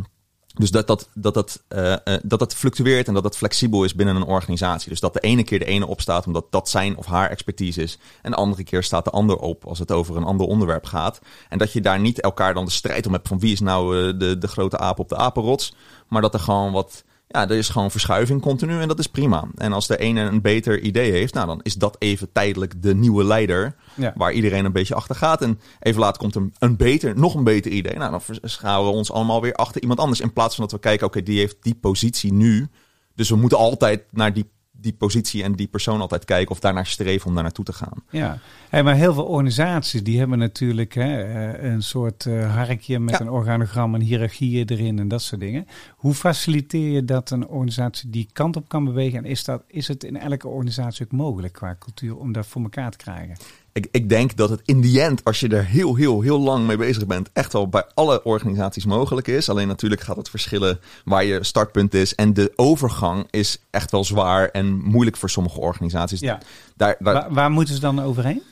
dus dat, dat, dat, dat, eh, eh, dat fluctueert en dat dat flexibel is binnen een organisatie. Dus dat de ene keer de ene opstaat omdat dat zijn of haar expertise is. En de andere keer staat de ander op als het over een ander onderwerp gaat. En dat je daar niet elkaar dan de strijd om hebt van wie is nou eh, de, de grote aap op de apenrots. Maar dat er gewoon wat... Ja, er is gewoon verschuiving continu en dat is prima. En als de ene een beter idee heeft, nou dan is dat even tijdelijk de nieuwe leider. Ja. Waar iedereen een beetje achter gaat. En even later komt er een beter, nog een beter idee. Nou, dan verschuiven we ons allemaal weer achter iemand anders. In plaats van dat we kijken, oké, die heeft die positie nu. Dus we moeten altijd naar die, die positie en die persoon altijd kijken. Of daarnaar streven om daar naartoe te gaan. Ja, hey, maar heel veel organisaties die hebben natuurlijk hè, eh, een soort eh, harkje met Ja. een organogram en hiërarchieën erin en dat soort dingen. Hoe faciliteer je dat een organisatie die kant op kan bewegen? En is, dat, is het in elke organisatie ook mogelijk qua cultuur om dat voor elkaar te krijgen? Ik, ik denk dat het in die end, als je er heel, heel, heel lang mee bezig bent, echt wel bij alle organisaties mogelijk is. Alleen natuurlijk gaat het verschillen waar je startpunt is. En de overgang is echt wel zwaar en moeilijk voor sommige organisaties. Ja. Daar, daar, Waar, waar moeten ze dan overheen?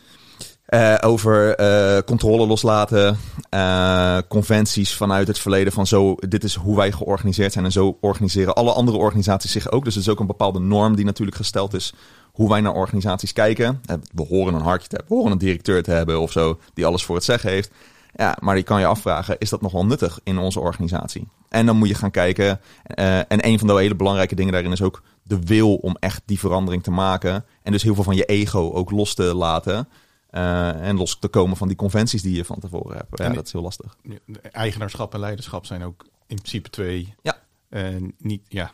Eh, over eh, controle loslaten, eh, conventies vanuit het verleden van zo, dit is hoe wij georganiseerd zijn en zo organiseren alle andere organisaties zich ook. Dus het is ook een bepaalde norm die natuurlijk gesteld is hoe wij naar organisaties kijken. Eh, We horen een hartje te hebben, we horen een directeur te hebben of zo, die alles voor het zeggen heeft. Ja, maar je kan je afvragen, is dat nog wel nuttig in onze organisatie? En dan moet je gaan kijken. eh, en een van de hele belangrijke dingen daarin is ook de wil om echt die verandering te maken. En dus heel veel van je ego ook los te laten. eh, en los te komen van die conventies die je van tevoren hebt. Ja, En- dat is heel lastig. Eigenaarschap en leiderschap zijn ook in principe twee Ja. niet, ja,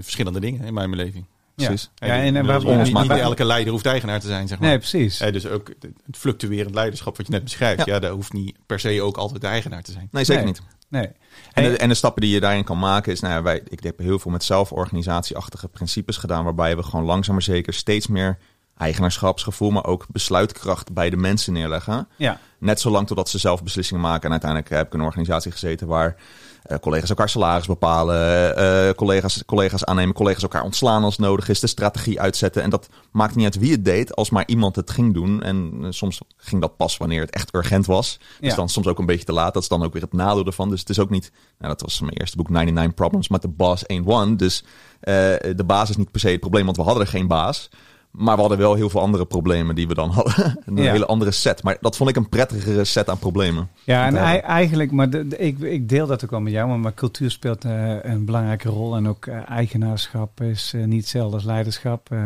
verschillende dingen in mijn beleving. Precies. Ja, en, en niet, elke leider hoeft eigenaar te zijn, zeg maar. Nee, precies. Dus ook het fluctuerend leiderschap wat je net beschrijft, Ja. ja. dat hoeft niet per se ook altijd de eigenaar te zijn. Nee, zeker Nee. niet. Nee. En, de, en de stappen die je daarin kan maken is, nou ja, wij, ik heb heel veel met zelforganisatieachtige principes gedaan, waarbij we gewoon langzaam maar zeker steeds meer eigenaarschapsgevoel, maar ook besluitkracht bij de mensen neerleggen. Ja. Net zolang totdat ze zelf beslissingen maken. En uiteindelijk heb ik in een organisatie gezeten waar eh, collega's elkaar salaris bepalen, eh, collega's, collega's aannemen, collega's elkaar ontslaan als nodig is, de strategie uitzetten. En dat maakt niet uit wie het deed, als maar iemand het ging doen. En eh, soms ging dat pas wanneer het echt urgent was. Dus Ja. dan soms ook een beetje te laat. Dat is dan ook weer het nadeel ervan. Dus het is ook niet, nou, dat was mijn eerste boek, 99 Problems, maar de ain't one. Dus eh, de baas is niet per se het probleem, want we hadden er geen baas. Maar we hadden wel heel veel andere problemen die we dan hadden. [LAUGHS] Een Ja. hele andere set. Maar dat vond ik een prettigere set aan problemen. Ja, en Ja. eigenlijk, maar de, de- ik, ik deel dat ook wel met jou, maar, maar cultuur speelt eh, een belangrijke rol. En ook eh, eigenaarschap is eh, niet hetzelfde als leiderschap. Eh,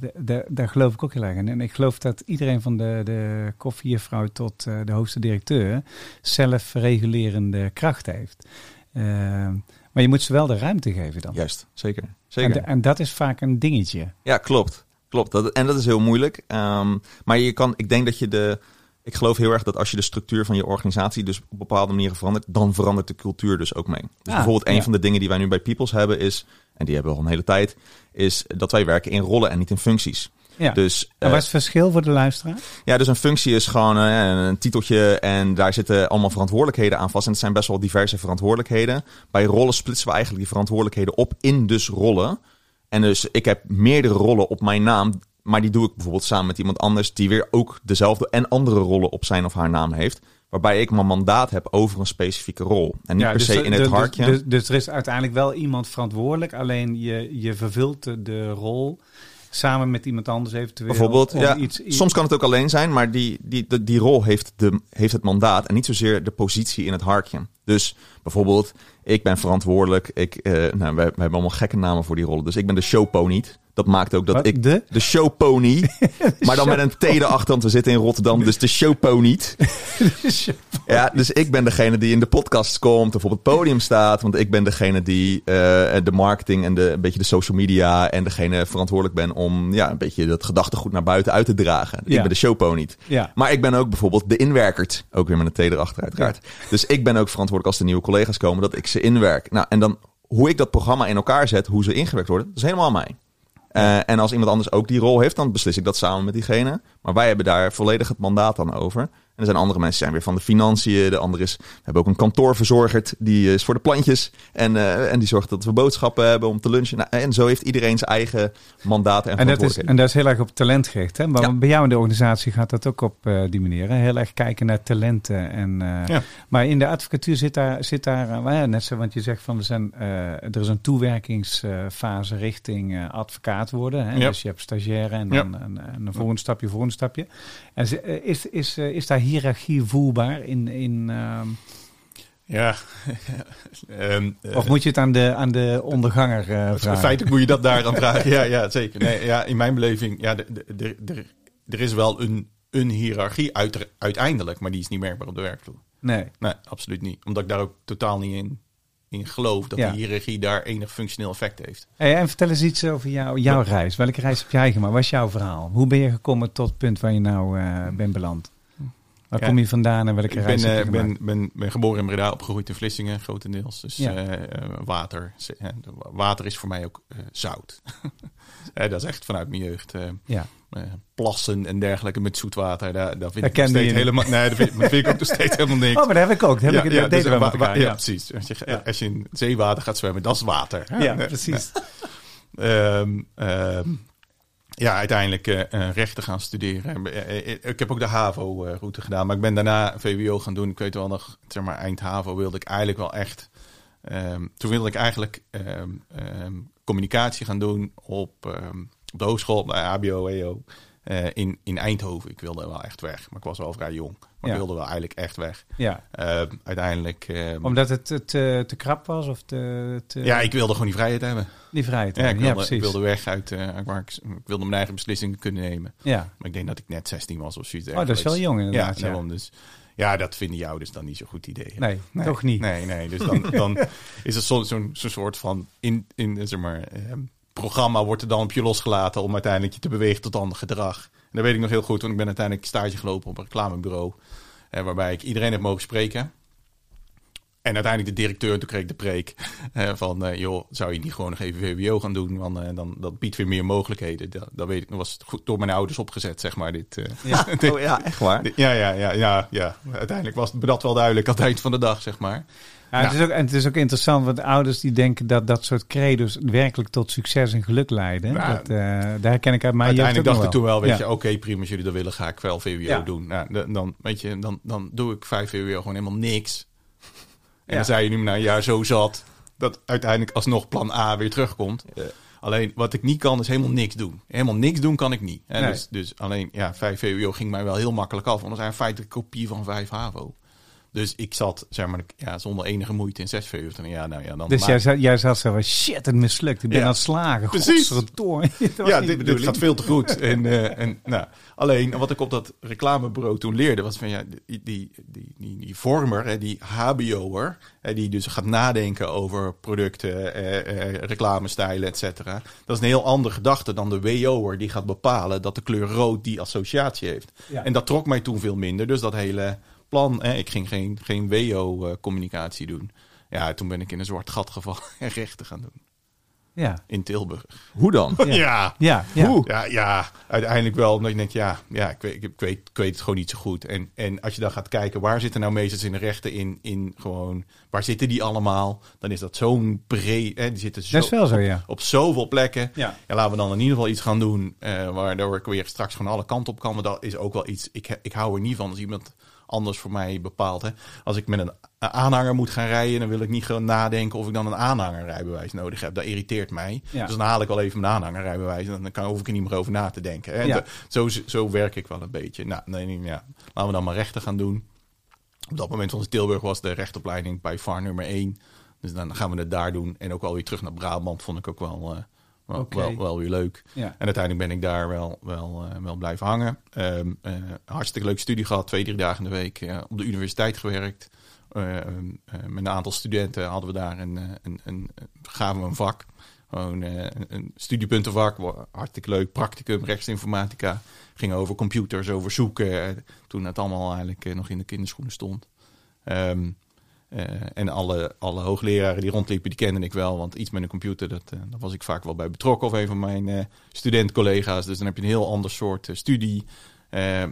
de- de- daar geloof ik ook heel erg in. En ik geloof dat iedereen van de, de koffiejuffrouw tot eh, de hoogste directeur zelfregulerende kracht heeft. Maar je moet ze wel de ruimte geven dan. Juist, zeker. en, zeker. de- en dat is vaak een dingetje. Ja, klopt. Klopt. Dat, en dat is heel moeilijk. Ehm, maar je kan, ik denk dat je de. Ik geloof heel erg dat als je de structuur van je organisatie dus op bepaalde manieren verandert, dan verandert de cultuur dus ook mee. Dus Ah, bijvoorbeeld een ja. van de dingen die wij nu bij Peoples hebben is, en die hebben we al een hele tijd, is dat wij werken in rollen en niet in functies. Ja. Dus, en eh, wat is het verschil voor de luisteraar? ja, dus een functie is gewoon eh, een titeltje en daar zitten allemaal verantwoordelijkheden aan vast. En het zijn best wel diverse verantwoordelijkheden. Bij rollen splitsen we eigenlijk die verantwoordelijkheden op in dus rollen. En dus ik heb meerdere rollen op mijn naam, maar die doe ik bijvoorbeeld samen met iemand anders die weer ook dezelfde en andere rollen op zijn of haar naam heeft. Waarbij ik mijn mandaat heb over een specifieke rol. En niet per dus se de- in het de- hartje. Dus, dus er is uiteindelijk wel iemand verantwoordelijk, alleen je, je vervult de rol samen met iemand anders eventueel. Bijvoorbeeld, ja, iets, iets- soms kan het ook alleen zijn, maar die, die, die, die rol heeft, de, heeft het mandaat en niet zozeer de positie in het harkje. Dus bijvoorbeeld, ik ben verantwoordelijk. Ik, eh, nou, we, we hebben allemaal gekke namen voor die rollen. Dus ik ben de showpony. Dat maakt ook dat Wat? ik De? de showpony, [LAUGHS] maar dan met een T erachter, want we zitten in Rotterdam, dus de showpony. [LAUGHS] Ja, dus ik ben degene die in de podcast komt of op het podium staat. Want ik ben degene die eh, de marketing en de, een beetje de social media en degene verantwoordelijk ben om ja, een beetje dat gedachtegoed naar buiten uit te dragen. Ik Ja. ben de showpony. Ja. Maar ik ben ook bijvoorbeeld de inwerker. Ook weer met een T erachter uiteraard. Dus ik ben ook verantwoordelijk als er nieuwe collega's komen dat ik ze inwerk. Nou, en dan hoe ik dat programma in elkaar zet, hoe ze ingewerkt worden, dat is helemaal aan mij. Eh, en als iemand anders ook die rol heeft, dan beslis ik dat samen met diegene. Maar wij hebben daar volledig het mandaat dan over. En er zijn andere mensen die zijn weer van de financiën. De andere is, we hebben ook een kantoorverzorger, die is voor de plantjes. En, eh, en die zorgt dat we boodschappen hebben om te lunchen. Nou, en zo heeft iedereen zijn eigen mandaat en En dat, is, en dat is heel erg op talent gericht. Hè? Maar Ja. bij jou in de organisatie gaat dat ook op eh, die manier. Hè? Heel erg kijken naar talenten. En, eh, Ja. Maar in de advocatuur zit daar, zit daar eh, nou ja, net zo, want je zegt van er, zijn, eh, er is een toewerkingsfase richting eh, advocaat worden. Hè? Ja. Dus je hebt stagiaire en Ja. dan een, een, een volgende stapje, volgende stapje. En ze- eh, is, is, eh, is daar hiërarchie voelbaar in? in ehm, Ja. [LAUGHS] Ehm, eh, of moet je het aan de, aan de onderganger eh vragen? Feitelijk moet je dat daar aan vragen. Ja, ja zeker. Nee, ja, in mijn beleving, ja, er is wel een, een hiërarchie uit, uiteindelijk, maar die is niet merkbaar op de werkvloer. Nee. Nee, absoluut niet. Omdat ik daar ook totaal niet in, in geloof dat Ja. die hiërarchie daar enig functioneel effect heeft. Hey, en vertel eens iets over jou, jouw reis. Welke reis heb jij gemaakt? Wat is jouw verhaal? Hoe ben je gekomen tot het punt waar je nou eh, bent beland? Waar Ja. kom je vandaan en welke Ik ben, reis eh, ben, ben, ben geboren in Breda, opgegroeid in Vlissingen, grotendeels. Dus Ja. eh, eh, water, water is voor mij ook zout. [LAUGHS] Dat is echt vanuit mijn jeugd. Ja. plassen en dergelijke met zoetwater. Daar, daar vind ik nog steeds helemaal. Nee, dat vind, dat vind ik ook nog steeds helemaal niks. [LAUGHS] Oh, maar dat heb ik ook. Dat heb ik, dat dus wa- elkaar. ja, precies. Als je, als je in zeewater gaat zwemmen, dat is water. ja, precies. Ehm, ehm, ja, uiteindelijk eh, rechten gaan studeren. Eh, Ik heb ook de HAVO-route gedaan, maar ik ben daarna VWO gaan doen. Ik weet wel nog, zeg maar, eind HAVO wilde ik eigenlijk wel echt... ehm, toen wilde ik eigenlijk ehm, ehm, communicatie gaan doen op, de hogeschool, bij HBO, EO, eh, in, in Eindhoven. Ik wilde wel echt weg, maar ik was wel vrij jong. Maar Ja. ik wilde wel eigenlijk echt weg. Ja. Ehm, uiteindelijk... ehm, Omdat het te, te, krap was of te, te- ja, ik wilde gewoon die vrijheid hebben. die vrijheid. Ja, ik wilde, ja ik precies. wilde weg uit eh, waar ik, ik wilde mijn eigen beslissingen kunnen nemen. Ja. Maar ik denk dat ik net 16 was of zoiets. Oh, dat is wel jong inderdaad. Ja, daarom dus. Ja, dat vinden jou dus dan niet zo'n goed idee. Nee, toch niet. Nee, nee. Dus dan, dan is het zo- zo'n zo'n soort van in, in zeg maar, ehm, programma wordt er dan op je losgelaten om uiteindelijk je te bewegen tot ander gedrag. En dat weet ik nog heel goed, want ik ben uiteindelijk stage gelopen op een reclamebureau. Eh, waarbij ik iedereen heb mogen spreken. En uiteindelijk de directeur, toen kreeg ik de preek eh, van, eh, joh, zou je niet gewoon nog even VWO gaan doen? Want eh, dan dat biedt weer meer mogelijkheden. Dat, dat weet ik, dat was goed door mijn ouders opgezet, zeg maar. Dit, eh, Ja. [LAUGHS] dit- Oh ja, echt waar? dit- ja, ja, ja, ja, ja. Uiteindelijk was dat wel duidelijk aan het eind van de dag, zeg maar. Ja, het, is ook, en het is ook interessant, want ouders die denken dat dat soort credo's werkelijk tot succes en geluk leiden. Dat, eh, daar herken ik uit mijn jeugd Uiteindelijk dacht ik toen wel, weet Ja. je, oké, prima, als jullie dat willen, ga ik wel VWO Ja. doen. Nou, dan, weet je, dan, dan doe ik vijf VWO gewoon helemaal niks. En dan zei je nu na een jaar zo zat, dat uiteindelijk alsnog plan A weer terugkomt. Alleen wat ik niet kan, is helemaal niks doen. Helemaal niks doen kan ik niet. Hè? Nee. Dus, dus alleen, ja, 5 VWO ging mij wel heel makkelijk af. Want dat zijn in feite een kopie van 5 HAVO. Dus ik zat, zeg maar, ja, zonder enige moeite in 6 VWO. En Ja, nou ja, dan Dus jij, zat- jij zat zo van, shit, het mislukt. Ik ben Ja. aan het slagen. Precies. [LAUGHS] Ja, dit, dit gaat veel te goed. en, eh, en, nou, alleen wat ik op dat reclamebureau toen leerde, was van ja, die, die, die, die, die vormer, hè, die HBO'er, die dus gaat nadenken over producten, eh, eh, reclamestijlen, et cetera. Dat is een heel andere gedachte dan de WO'er, die gaat bepalen dat de kleur rood die associatie heeft. Ja. En dat trok mij toen veel minder. Dus dat hele plan, hè, ik ging geen, geen WO-communicatie doen. Ja, toen ben ik in een zwart gat gevallen [LAUGHS] en rechten gaan doen. Ja, In Tilburg. Hoe dan? ja. ja, ja. Ja, ja, uiteindelijk wel. Omdat je denkt, ja, ja ik, weet, ik, weet, ik weet het gewoon niet zo goed. En, en als je dan gaat kijken, waar zitten nou meesters in de rechten in, in gewoon, waar zitten die allemaal? Dan is dat zo'n breed, hè, die zitten zo, Dat is wel zo, ja. op zoveel plekken. Ja. laten we dan in ieder geval iets gaan doen, eh, waardoor ik weer straks gewoon alle kanten op kan. Maar dat is ook wel iets, ik, ik hou er niet van als iemand anders voor mij bepaalt. Hè. Als ik met een aanhanger moet gaan rijden, dan wil ik niet gewoon nadenken of ik dan een aanhangerrijbewijs nodig heb. Dat irriteert mij. Ja. Dus dan haal ik wel even mijn aanhangerrijbewijs en dan kan, hoef ik er niet meer over na te denken. Hè. Ja. De- Zo, zo werk ik wel een beetje. Nou, nee, nee, ja. laten we dan maar rechten gaan doen. Op dat moment van Tilburg was de rechtopleiding bij VAR nummer 1. Dus dan gaan we het daar doen. En ook wel weer terug naar Brabant vond ik ook wel, eh, wel, wel, wel weer leuk. Ja. En uiteindelijk ben ik daar wel, wel, eh, wel blijven hangen. Ehm, eh, hartstikke leuke studie gehad, twee, drie dagen in de week eh, op de universiteit gewerkt. Eh, ehm, eh, met een aantal studenten hadden we daar een, een, een, gaven we een vak. Gewoon een, een studiepuntenvak, hartstikke leuk. Practicum, rechtsinformatica. Ging over computers, over zoeken. toen het allemaal eigenlijk nog in de kinderschoenen stond. Ehm, eh, en alle, alle hoogleraren die rondliepen, die kende ik wel. Want iets met een computer, dat, eh, daar was ik vaak wel bij betrokken. Of een van mijn eh studentcollega's. Dus dan heb je een heel ander soort studie.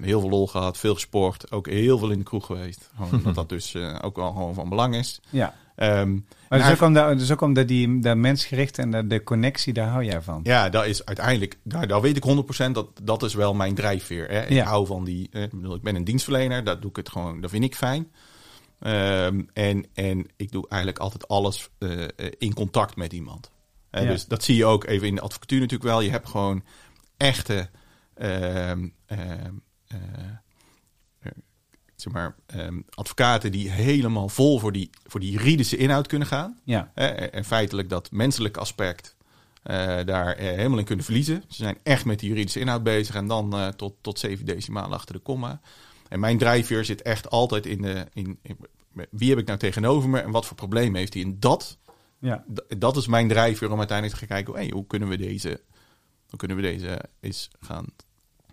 Heel veel lol gehad, veel gesport. Ook heel veel in de kroeg geweest. Gewoon omdat dat dus ook wel gewoon van belang is. ja. Ehm, Maar dus ook, omdat, dus ook omdat die, dat mensgericht en de, de connectie, daar hou jij van. Ja, dat is uiteindelijk, daar, daar weet ik 100% dat dat is wel mijn drijfveer. Hè? Ik Ja. hou van die, eh, ik bedoel, ik ben een dienstverlener, dat doe ik het gewoon, dat vind ik fijn. Ehm, en, en ik doe eigenlijk altijd alles eh, eh, in contact met iemand. Ja. Dus dat zie je ook even in de advocatuur natuurlijk wel. Je hebt gewoon echte, ehm, ehm, eh, zeg maar, advocaten die helemaal vol voor die, voor die juridische inhoud kunnen gaan. Ja, Hè, en feitelijk dat menselijke aspect daar helemaal in kunnen verliezen. Ze zijn echt met die juridische inhoud bezig en dan tot, tot zeven decimalen achter de komma. En mijn drijfveer zit echt altijd in, de, in, in wie heb ik nou tegenover me en wat voor probleem heeft hij. En dat, ja. dat is mijn drijfveer om uiteindelijk te gaan kijken, hey, hoe kunnen we deze, hoe kunnen we deze eens gaan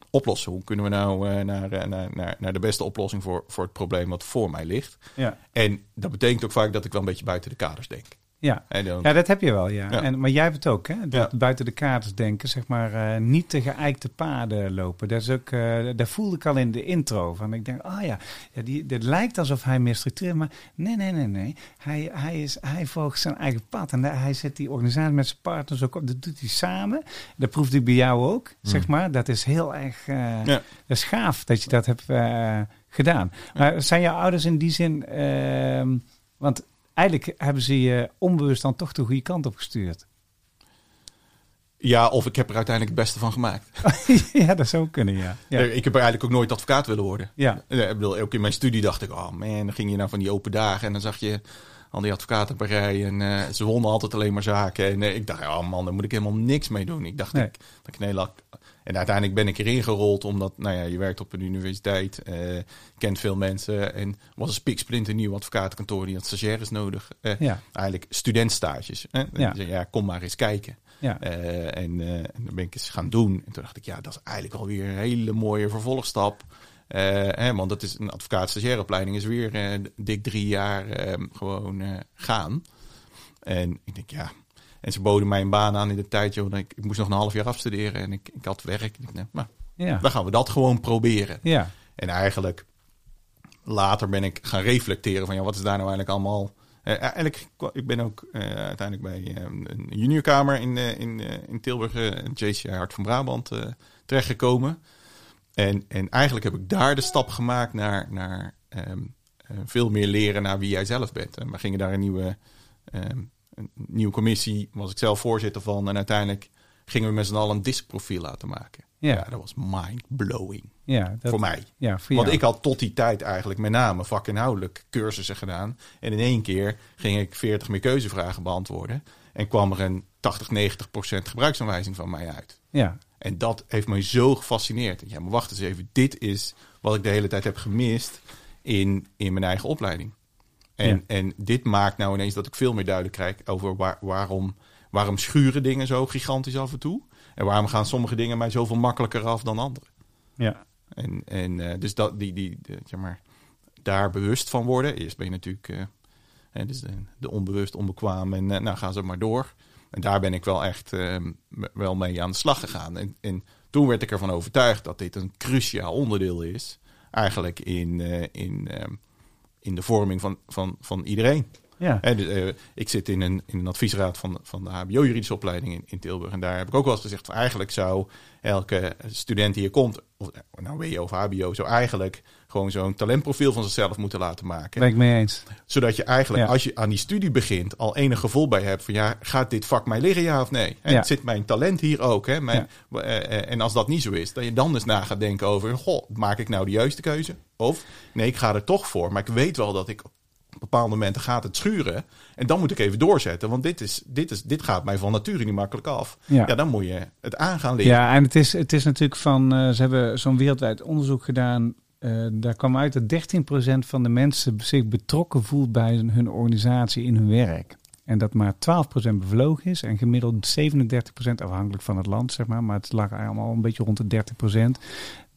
oplossen? Hoe kunnen we nou eh, naar, eh, naar, naar, naar de beste oplossing voor, voor het probleem wat voor mij ligt? ja. En dat betekent ook vaak dat ik wel een beetje buiten de kaders denk. Ja. Ja, dat heb je wel, ja. Ja. En, maar jij hebt het ook, hè? Dat Ja. buiten de kaders denken, zeg maar, eh, niet de geëikte paden lopen. Dat is ook, eh daar voelde ik al in de intro van. Ik denk, ah ja, ja die, het lijkt alsof hij meer structureert, maar nee, nee, nee, nee. Hij, hij, is, hij volgt zijn eigen pad en hij zet die organisatie met zijn partners ook op. Dat doet hij samen. Dat proefde ik bij jou ook, zeg maar. Dat is heel erg, eh, Ja. dat is gaaf dat je dat hebt eh, gedaan. Maar zijn jouw ouders in die zin, ehm, want eigenlijk hebben ze je onbewust dan toch de goede kant op gestuurd. Ja, of ik heb er uiteindelijk het beste van gemaakt. [LAUGHS] ja, dat zou kunnen, ja. Ja, Ik heb er eigenlijk ook nooit advocaat willen worden. ja. Ik bedoel, ook in mijn studie dacht ik, oh man, dan ging je naar van die open dagen en dan zag je al die advocaten op een rij en eh, ze wonnen altijd alleen maar zaken. En eh, ik dacht, oh man, daar moet ik helemaal niks mee doen. Ik dacht Nee. ik, dat ik een hele... En uiteindelijk ben ik erin gerold, omdat nou ja, je werkt op een universiteit, eh, kent veel mensen en was een spiksplinter nieuw advocatenkantoor die had stagiaires nodig. Eh, Ja. Eigenlijk studentstages. Hè? Ja. ja, kom maar eens kijken. Ja. Eh, en, en dan ben ik eens gaan doen. En toen dacht ik, ja, dat is eigenlijk wel weer een hele mooie vervolgstap. Eh, hè, want dat is een advocaat-stagiaireopleiding is weer dik drie jaar gewoon gaan. En ik denk, ja. En ze boden mij een baan aan in de tijd, joh. Ik, ik moest nog een half jaar afstuderen en ik, ik had werk. Ik nee, nou, Ja. dan gaan we dat gewoon proberen. Ja. En eigenlijk later ben ik gaan reflecteren van ja, wat is daar nou eigenlijk allemaal. Eh, eigenlijk, kwa- ik ben ook eh, uiteindelijk bij eh, een juniorkamer in, eh, in, eh, in Tilburg, eh, JCI Hart van Brabant, eh, terechtgekomen. En, en eigenlijk heb ik daar de stap gemaakt naar, naar ehm, eh, veel meer leren naar wie jij zelf bent. En we gingen daar een nieuwe, ehm, een nieuwe commissie, was ik zelf voorzitter van. En uiteindelijk gingen we met z'n allen een diskprofiel laten maken. Ja. dat was mind-blowing Ja, dat, voor mij. Ja, voor Want ik had tot die tijd eigenlijk met name vakinhoudelijk cursussen gedaan. En in één keer ging ik 40 meer keuzevragen beantwoorden. En kwam er een 80, 90 procent gebruiksaanwijzing van mij uit. Ja, En dat heeft mij zo gefascineerd. Ja, maar wacht eens even. Dit is wat ik de hele tijd heb gemist in, in mijn eigen opleiding. En, Ja. en dit maakt nou ineens dat ik veel meer duidelijk krijg over waar, waarom, waarom schuren dingen zo gigantisch af en toe. En waarom gaan sommige dingen mij zoveel makkelijker af dan andere. ja. En, en eh, dus dat, die, die, de, zeg maar, daar bewust van worden. Eerst ben je natuurlijk eh, hè, dus de, de onbewust, onbekwaam en eh, nou gaan ze maar door. En daar ben ik wel echt wel mee aan de slag gegaan. En, en toen werd ik ervan overtuigd dat dit een cruciaal onderdeel is. Eigenlijk in, in, eh, in de vorming van, van, van iedereen. Ja. Dus, eh, ik zit in een, in een adviesraad van, van de HBO-juridische opleiding in, in Tilburg. En daar heb ik ook wel eens gezegd: van eigenlijk zou elke student die hier komt, of nou WO of HBO, zou eigenlijk gewoon zo'n talentprofiel van zichzelf moeten laten maken. Ben ik mee eens. Zodat je eigenlijk, Ja. als je aan die studie begint, al enig gevoel bij hebt van ja, gaat dit vak mij liggen, ja of nee? En Ja. zit mijn talent hier ook? Hè? Mijn, eh, eh, en als dat niet zo is, dat je dan eens na gaat denken over, goh, maak ik nou de juiste keuze? Of nee, ik ga er toch voor, maar ik weet wel dat ik bepaalde momenten gaat het schuren. En dan moet ik even doorzetten, want dit, is, dit, is, dit gaat mij van nature niet makkelijk af. Ja. Ja, dan moet je het aan gaan leren. Ja, en het is, het is natuurlijk van, eh, ze hebben zo'n wereldwijd onderzoek gedaan. eh, daar kwam uit dat 13% van de mensen zich betrokken voelt bij hun- hun organisatie in hun werk. En dat maar 12% bevlogen is en gemiddeld 37% afhankelijk van het land, zeg maar. Maar het lag allemaal een beetje rond de 30%.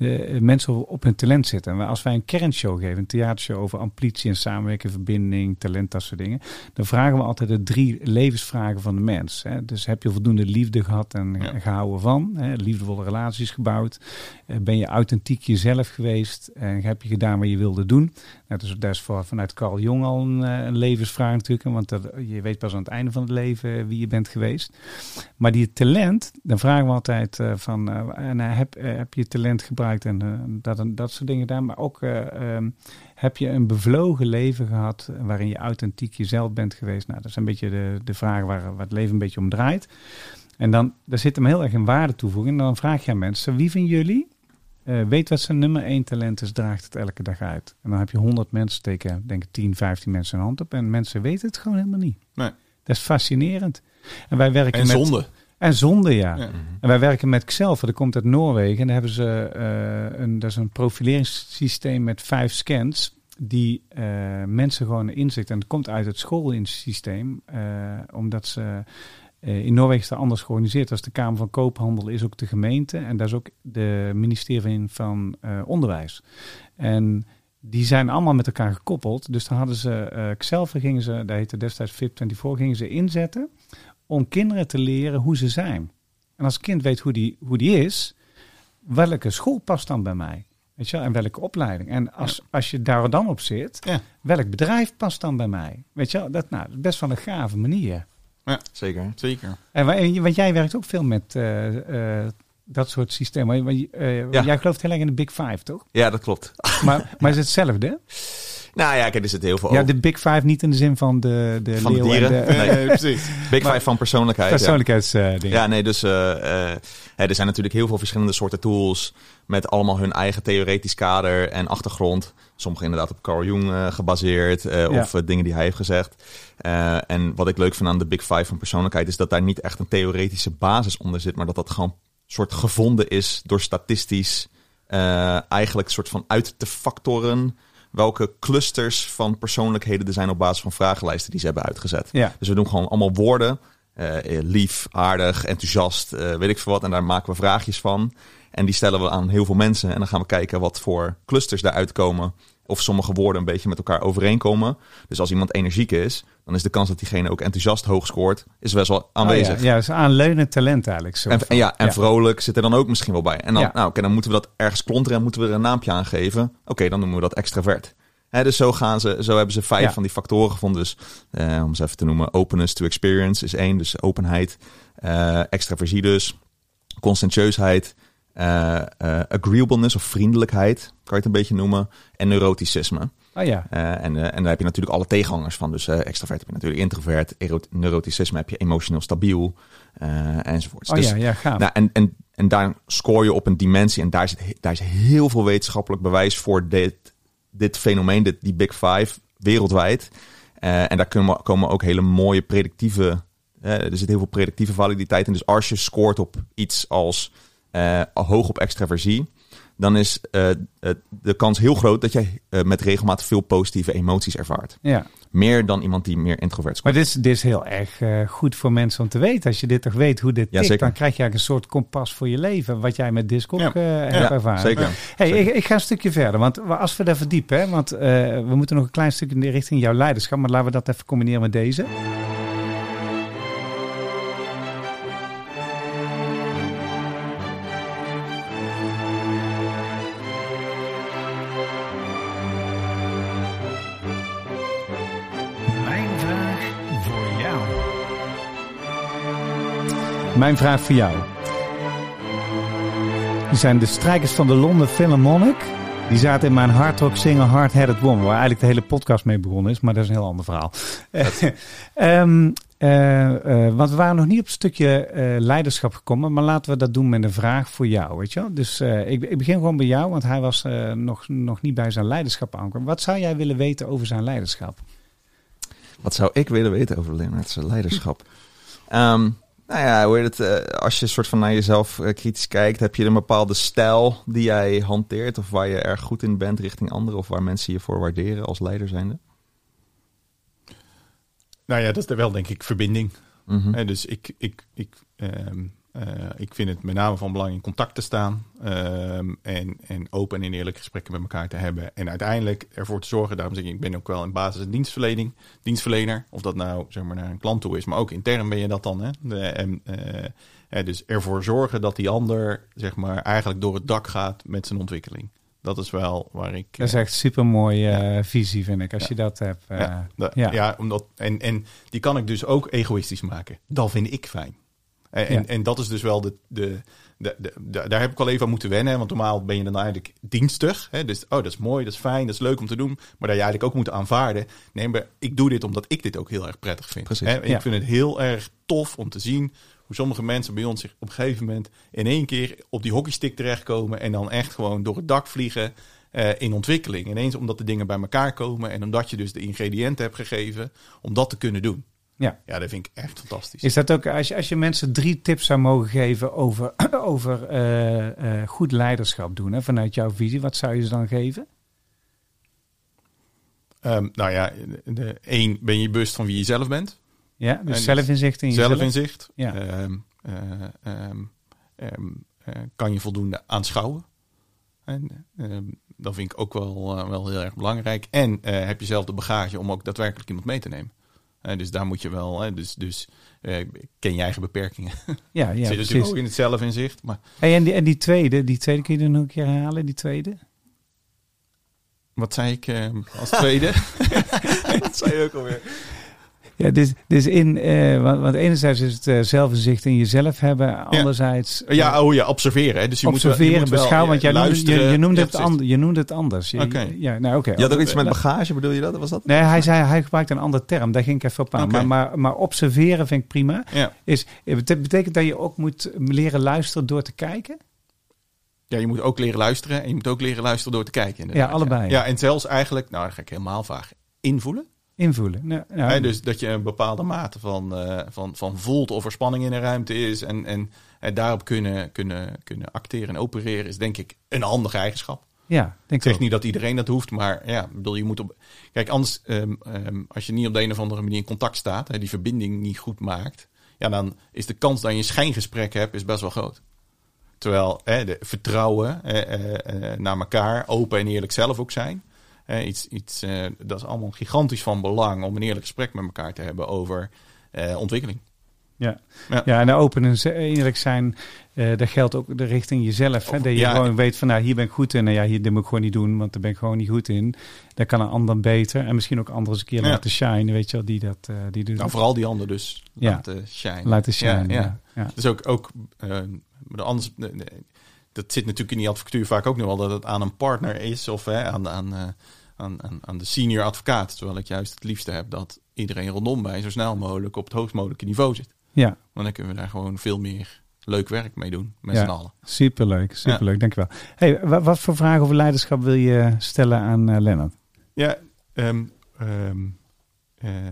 De mensen op hun talent zitten. En als wij een kernshow geven, een theatershow over ambitie en samenwerking, verbinding, talent, dat soort dingen. Dan vragen we altijd de drie levensvragen van de mens. Hè. Dus heb je voldoende liefde gehad en Ja. gehouden van? Hè? Liefdevolle relaties gebouwd? Eh, Ben je authentiek jezelf geweest? En heb je gedaan wat je wilde doen? Nou, dus dat is voor, vanuit Carl Jong al een, eh, een levensvraag natuurlijk. Want dat, je weet pas aan het einde van het leven wie je bent geweest. Maar die talent, dan vragen we altijd eh, van... heb, heb je talent gebruikt en eh, dat, en dat soort dingen daar. Maar ook eh, ehm, heb je een bevlogen leven gehad... waarin je authentiek jezelf bent geweest? Nou, dat is een beetje de, de vraag waar, waar het leven een beetje om draait. En dan daar zit hem heel erg een waarde toevoegen. En dan vraag je aan mensen, wie van jullie eh, weet wat zijn nummer één talent is, draagt het elke dag uit. En dan heb je 100 mensen steken, denk ik 10, 15 mensen een hand op. En mensen weten het gewoon helemaal niet. Nee. Dat is fascinerend. En wij werken En met... En zonde, ja. Ja. En wij werken met Xelver, dat komt uit Noorwegen. En daar hebben ze eh, een, dat is een profileringssysteem met vijf scans. Die eh, mensen gewoon inzicht. En dat komt uit het schoolsysteem. eh omdat ze. in Noorwegen is dat anders georganiseerd. Als de Kamer van Koophandel is ook de gemeente. En daar is ook de ministerie van Onderwijs. En die zijn allemaal met elkaar gekoppeld. Dus dan hadden ze Xelver gingen ze, dat heette destijds VIP24, gingen ze inzetten om kinderen te leren hoe ze zijn. En als kind weet hoe die, hoe die is, welke school past dan bij mij? Weet je wel? En welke opleiding? En als, als je daar dan op zit, Ja. welk bedrijf past dan bij mij? Weet je wel? Dat, nou, best wel een gave manier. Zeker. Zeker. En wa- en want jij werkt ook veel met eh, eh, dat soort systemen. Eh, Ja. Jij gelooft heel erg in de Big Five, toch? Ja, dat klopt. Maar, [LAUGHS] maar is het hetzelfde? Nou ja, kijk, er zit heel veel Ja, over. de Big Five niet in de zin van de, de Van de dieren? de Nee. [LAUGHS] precies. Big Five van persoonlijkheid. ja. persoonlijkheidsdingen. Ja, nee, dus eh, eh, er zijn natuurlijk heel veel verschillende soorten tools met allemaal hun eigen theoretisch kader en achtergrond. Sommige inderdaad op Carl Jung eh, gebaseerd Ja. of dingen die hij heeft gezegd. En wat ik leuk vind aan de Big Five van persoonlijkheid is dat daar niet echt een theoretische basis onder zit, maar dat dat gewoon soort gevonden is door statistisch eigenlijk soort van uit te factoren welke clusters van persoonlijkheden er zijn op basis van vragenlijsten die ze hebben uitgezet. Ja. Dus we doen gewoon allemaal woorden. eh, eh, lief, aardig, enthousiast, eh, weet ik veel wat. En daar maken we vraagjes van. En die stellen we aan heel veel mensen. En dan gaan we kijken wat voor clusters daaruit komen. Of sommige woorden een beetje met elkaar overeenkomen. Dus als iemand energiek is, dan is de kans dat diegene ook enthousiast hoog scoort, is best wel aanwezig. Oh ja, ja, dus aanleunend talent eigenlijk. Zo En, ja, en Ja. vrolijk zit er dan ook misschien wel bij. En dan, Ja. nou, oké, dan moeten we dat ergens klonteren en moeten we er een naampje aan geven. Oké, dan noemen we dat extravert. Hè, dus zo, gaan ze, zo hebben ze vijf Ja. van die factoren gevonden. Dus eh, om ze even te noemen, openness to experience is één. Dus openheid, eh extraversie dus, conscientieusheid, eh, eh, agreeableness of vriendelijkheid, kan je het een beetje noemen. En neuroticisme. Oh ja. Eh, en, en daar heb je natuurlijk alle tegenhangers van. Dus extravert heb je natuurlijk introvert, neuroticisme heb je emotioneel stabiel enzovoorts. Oh dus, ja, ja, gaaf. nou, en, en, en daar scoor je op een dimensie. En daar, zit, he- daar is heel veel wetenschappelijk bewijs voor dit, dit fenomeen, dit, die Big Five, wereldwijd. En daar komen, komen ook hele mooie predictieve... er zit heel veel predictieve validiteit in. Dus als je scoort op iets als eh, hoog op extraversie... dan is eh, eh, de kans heel groot dat jij met regelmaat veel positieve emoties ervaart. ja. Meer dan iemand die meer introvert scoort. Maar dit is, dit is heel erg eh, goed voor mensen om te weten. Als je dit toch weet hoe dit Ja, tikt, dan krijg je eigenlijk een soort kompas voor je leven. Wat jij met disc ook Ja. eh, hebt Ja, ervaren. zeker. Hey, Zeker. ik, ik ga een stukje verder. Want als we daar verdiepen, hè, want eh, we moeten nog een klein stukje in de richting jouw leiderschap. Maar laten we dat even combineren met deze. Mijn vraag voor jou. Die zijn de strijkers van de London Philharmonic. Die zaten in mijn Hard Rock Singer Hard Headed Woman. Waar eigenlijk de hele podcast mee begonnen is. Maar dat is een heel ander verhaal. [LAUGHS] Ehm, eh, eh, want we waren nog niet op het stukje eh, leiderschap gekomen. Maar laten we dat doen met een vraag voor jou. Weet je wel? Dus ik, ik begin gewoon bij jou. Want hij was nog, nog niet bij zijn leiderschap aangekomen. Wat zou jij willen weten over zijn leiderschap? Wat zou ik willen weten over Leonard's leiderschap? Ehm, nou ja, hoe heet het? eh, als je soort van naar jezelf eh, kritisch kijkt, heb je een bepaalde stijl die jij hanteert of waar je erg goed in bent richting anderen of waar mensen je voor waarderen als leider zijnde? Nou ja, dat is er wel denk ik verbinding. Hè, dus ik, ik, ik, ehm, eh, ik vind het met name van belang in contact te staan. ehm, en, en open en eerlijke gesprekken met elkaar te hebben. En uiteindelijk ervoor te zorgen, daarom zeg ik, ik ben ook wel in basis een dienstverlening, dienstverlener. Of dat nou zeg maar naar een klant toe is, maar ook intern ben je dat dan. Hè? De, en, eh, dus ervoor zorgen dat die ander zeg maar eigenlijk door het dak gaat met zijn ontwikkeling. Dat is wel waar ik... Dat is eh, echt super mooie visie, vind ik. Als je dat hebt. eh, ja, ja. ja. omdat, en, en die kan ik dus ook egoïstisch maken. Dat vind ik fijn. En, en, Ja. en dat is dus wel de, de, de, Daar heb ik wel even aan moeten wennen. Want normaal ben je dan eigenlijk dienstig. Hè? Dus, oh, dat is mooi, dat is fijn, dat is leuk om te doen. Maar dat je eigenlijk ook moet aanvaarden. Nee, maar ik doe dit omdat ik dit ook heel erg prettig vind. Precies. Hè? En Ja. Ik vind het heel erg tof om te zien hoe sommige mensen bij ons zich op een gegeven moment in één keer op die hockeystick terechtkomen. En dan echt gewoon door het dak vliegen eh, in ontwikkeling. Ineens omdat de dingen bij elkaar komen. En omdat je dus de ingrediënten hebt gegeven om dat te kunnen doen. Ja. Ja, dat vind ik echt fantastisch. Is dat ook, als je, als je mensen drie tips zou mogen geven over, [CLEARS THROAT] over eh, eh, goed leiderschap doen, hè, vanuit jouw visie, wat zou je ze dan geven? Ehm, nou ja, de, één, ben je bewust van wie je zelf bent. Ja, dus En zelfinzicht in jezelf. Zelfinzicht. Ja. Ehm, eh, ehm, ehm, eh, kan je voldoende aanschouwen. En dat vind ik ook wel, wel heel erg belangrijk. En heb je zelf de bagage om ook daadwerkelijk iemand mee te nemen. Eh, dus daar moet je wel, hè, dus, dus eh, ken je eigen beperkingen. Ja, Ja, [LAUGHS] Zit natuurlijk ook in het zelfinzicht. Maar Hey, en, die, en die tweede, die tweede kun je dan nog een keer herhalen, die tweede? wat zei ik eh, als tweede? [LAUGHS] [LAUGHS] dat zei je ook alweer. Ja, dus, dus in, eh, want, want enerzijds is het eh, zelfinzicht in jezelf hebben, anderzijds eh, Ja, oh ja, observeren. Hè. Dus je observeren, moet, wel, beschouwen, want jij noemde, je, luisteren. je, noemde het precies. ander, je noemde het anders. Je-. Ja, nou oké. Je had ook iets met Eh, bagage, bedoel je dat? Was dat? Nee, hij zei, hij gebruikt een andere term. Daar ging ik even op aan. Maar, maar, maar observeren vind ik prima. Ja. Is, het betekent dat je ook moet leren luisteren door te kijken? ja, je moet ook leren luisteren. En je moet ook leren luisteren door te kijken. inderdaad. Ja, allebei. Ja, en zelfs eigenlijk, nou, dan ga ik helemaal vaag invoelen. Invoelen. Hè, dus dat je een bepaalde mate van, eh, van, van voelt of er spanning in een ruimte is. En, en, en daarop kunnen, kunnen, kunnen acteren en opereren is denk ik een handige eigenschap. ja, denk Ik zeg ook. niet dat iedereen dat hoeft, maar ja, ik bedoel, je moet op. Kijk, anders, ehm, ehm, als je niet op de een of andere manier in contact staat, hè, die verbinding niet goed maakt, ja, dan is de kans dat je een schijngesprek hebt, is best wel groot. Terwijl hè, de vertrouwen eh, eh, eh, naar elkaar, open en eerlijk zelf ook zijn. Iets, iets, eh, dat is allemaal gigantisch van belang om een eerlijk gesprek met elkaar te hebben over eh, ontwikkeling. Ja. Ja. Ja. en open en ze- eerlijk zijn, eh, dat geldt ook de richting jezelf. Hè? Dat je Ja. gewoon weet van, nou, hier ben ik goed in. En ja, hier dit moet ik gewoon niet doen, want daar ben ik gewoon niet goed in. Daar kan een ander beter. En misschien ook anderen eens een keer Ja. laten shinen, weet je wel, die dat, die doen. Nou, vooral die ander dus laten shine. Laten shinen, Ja. Dus ook, ook anders, nee, nee, dat zit natuurlijk in die advocatuur vaak ook nog wel dat het aan een partner is of hè, aan, aan, eh, aan, aan, aan de senior advocaat. Terwijl ik juist het liefste heb dat iedereen rondom mij zo snel mogelijk op het hoogst mogelijke niveau zit. ja. Want dan kunnen we daar gewoon veel meer leuk werk mee doen met Ja. z'n allen. Superleuk, superleuk. Dankjewel. Hey, wat, wat voor vragen over leiderschap wil je stellen aan eh Lennart? Ja, eh,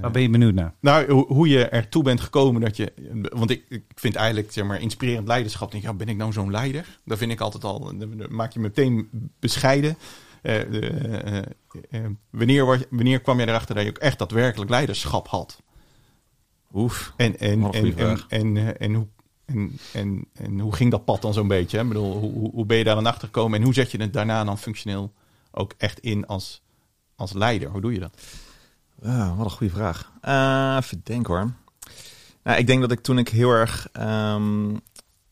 Waar ben je benieuwd naar? Nou, hoe, hoe je ertoe bent gekomen dat je. Want ik, ik vind eigenlijk, zeg maar, inspirerend leiderschap. Denk, ik, ja, ben ik nou zo'n leider? Dat vind ik altijd al. Dan maak je meteen bescheiden. Eh, eh, eh, eh, wanneer, wanneer kwam je erachter dat je ook echt daadwerkelijk leiderschap had? Oef. En, en, en, en, en, eh, en, hoe, en, en, en hoe ging dat pad dan zo'n beetje? Hè? Ik bedoel, hoe, hoe- hoe ben je daar dan achter gekomen? En hoe zet je het daarna dan functioneel ook echt in als, als leider? Hoe doe je dat? Wat een goede vraag. Eh even denken hoor. Nou, ik denk dat ik toen ik heel erg... ehm,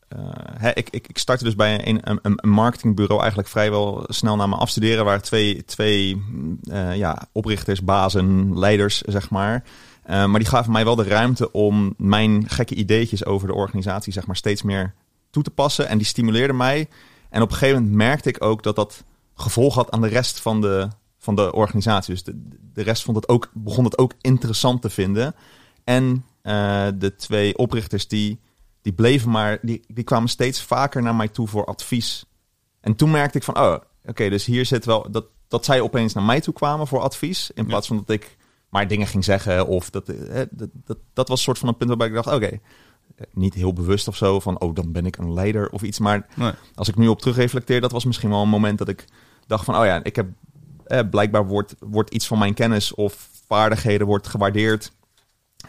eh, ik, ik, ik startte dus bij een, een, een marketingbureau eigenlijk vrijwel snel na mijn afstuderen. waar twee, twee eh, ja, oprichters, bazen, leiders, zeg maar. Maar die gaven mij wel de ruimte om mijn gekke ideetjes over de organisatie zeg maar, steeds meer toe te passen. En die stimuleerden mij. En op een gegeven moment merkte ik ook dat dat gevolg had aan de rest van de, van de organisatie. Dus de, de rest vond het ook, begon het ook interessant te vinden. En eh, de twee oprichters die, die bleven maar, die, die kwamen steeds vaker naar mij toe voor advies. En toen merkte ik van, oh, oké, dus hier zit wel, dat, dat zij opeens naar mij toe kwamen voor advies. In plaats van dat ik maar dingen ging zeggen. Of dat, eh, dat, dat, dat was een soort van een punt waarbij ik dacht, oké, eh, niet heel bewust of zo van, oh, dan ben ik een leider of iets. Maar Nee. als ik nu op terugreflecteer, dat was misschien wel een moment dat ik dacht van, oh ja, ik heb eh, blijkbaar wordt, wordt iets van mijn kennis of vaardigheden wordt gewaardeerd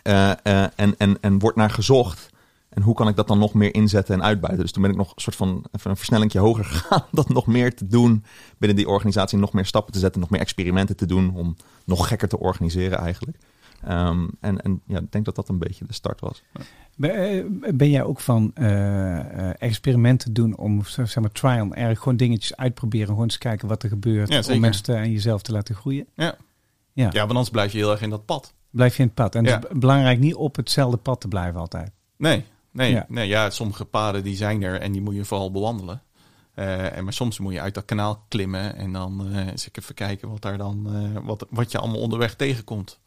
eh, eh, en, en, en wordt naar gezocht. En hoe kan ik dat dan nog meer inzetten en uitbuiten? Dus toen ben ik nog een soort van even een versnellingje hoger [LAUGHS] gegaan. Dat nog meer te doen binnen die organisatie. Nog meer stappen te zetten, nog meer experimenten te doen. Om nog gekker te organiseren eigenlijk. Ehm, en, en ja, ik denk dat dat een beetje de start was. Ben, eh, ben jij ook van eh, eh, experimenten doen om, zeg maar, try on erg, gewoon dingetjes uitproberen, gewoon eens kijken wat er gebeurt, Ja, om mensen te, en jezelf te laten groeien? Ja. Ja. ja, want anders blijf je heel erg in dat pad. Blijf je in het pad. En Ja. het is belangrijk niet op hetzelfde pad te blijven altijd. Nee, nee, Ja. nee ja, sommige paden die zijn er en die moet je vooral bewandelen. Eh, en maar soms moet je uit dat kanaal klimmen en dan eh eens even kijken wat daar dan eh, wat, wat je allemaal onderweg tegenkomt.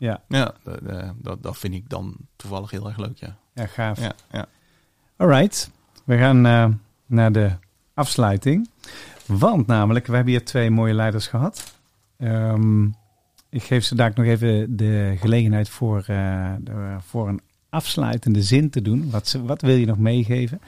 Ja, Ja, dat, dat, dat vind ik dan toevallig heel erg leuk, ja. ja gaaf. Ja, ja. Alright, we gaan eh, naar de afsluiting. Want namelijk, we hebben hier twee mooie leiders gehad. Ehm, ik geef ze daar nog even de gelegenheid voor, eh, de- voor een afsluitende zin te doen. Wat, ze, wat wil je nog meegeven?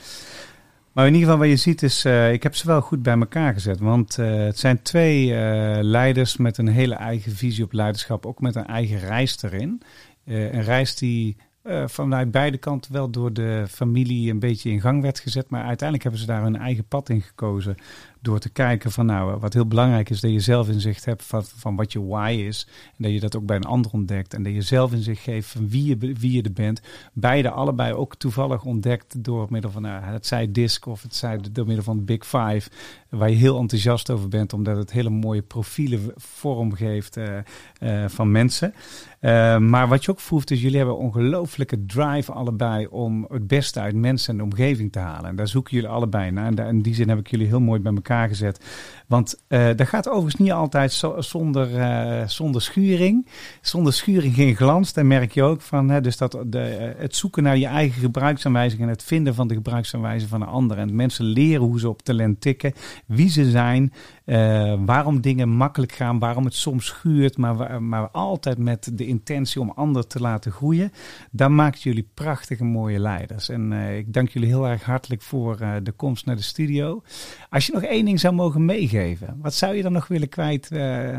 Maar in ieder geval wat je ziet is, eh, ik heb ze wel goed bij elkaar gezet. Want eh, het zijn twee eh, leiders met een hele eigen visie op leiderschap. Ook met een eigen reis erin. Een reis die vanuit beide kanten wel door de familie een beetje in gang werd gezet. Maar uiteindelijk hebben ze daar hun eigen pad in gekozen. Door te kijken van nou, wat heel belangrijk is, dat je zelf inzicht hebt van, van wat je why is. En dat je dat ook bij een ander ontdekt. En dat je zelf inzicht geeft van wie je, wie je er bent. Beide allebei ook toevallig ontdekt door middel van nou, het zij DISC of het zij door middel van Big Five. Waar je heel enthousiast over bent, omdat het hele mooie profielen vorm geeft eh, eh, van mensen. Uh, maar wat je ook voelt is, jullie hebben ongelooflijke drive allebei om het beste uit mensen en de omgeving te halen. En daar zoeken jullie allebei naar. En in die zin heb ik jullie heel mooi bij elkaar gezet. Want uh, dat gaat overigens niet altijd zo, zonder, uh, zonder schuring. Zonder schuring geen glans, daar merk je ook van. Hè, dus dat de, het zoeken naar je eigen gebruiksaanwijzing en het vinden van de gebruiksaanwijzing van een ander. En mensen leren hoe ze op talent tikken, wie ze zijn, waarom dingen makkelijk gaan, waarom het soms schuurt, maar, maar altijd met de intentie om anderen te laten groeien. Dan maakt jullie prachtige mooie leiders. En uh, ik dank jullie heel erg hartelijk voor uh, de komst naar de studio. Als je nog één ding zou mogen meegeven, wat zou je dan nog willen kwijt? Uh,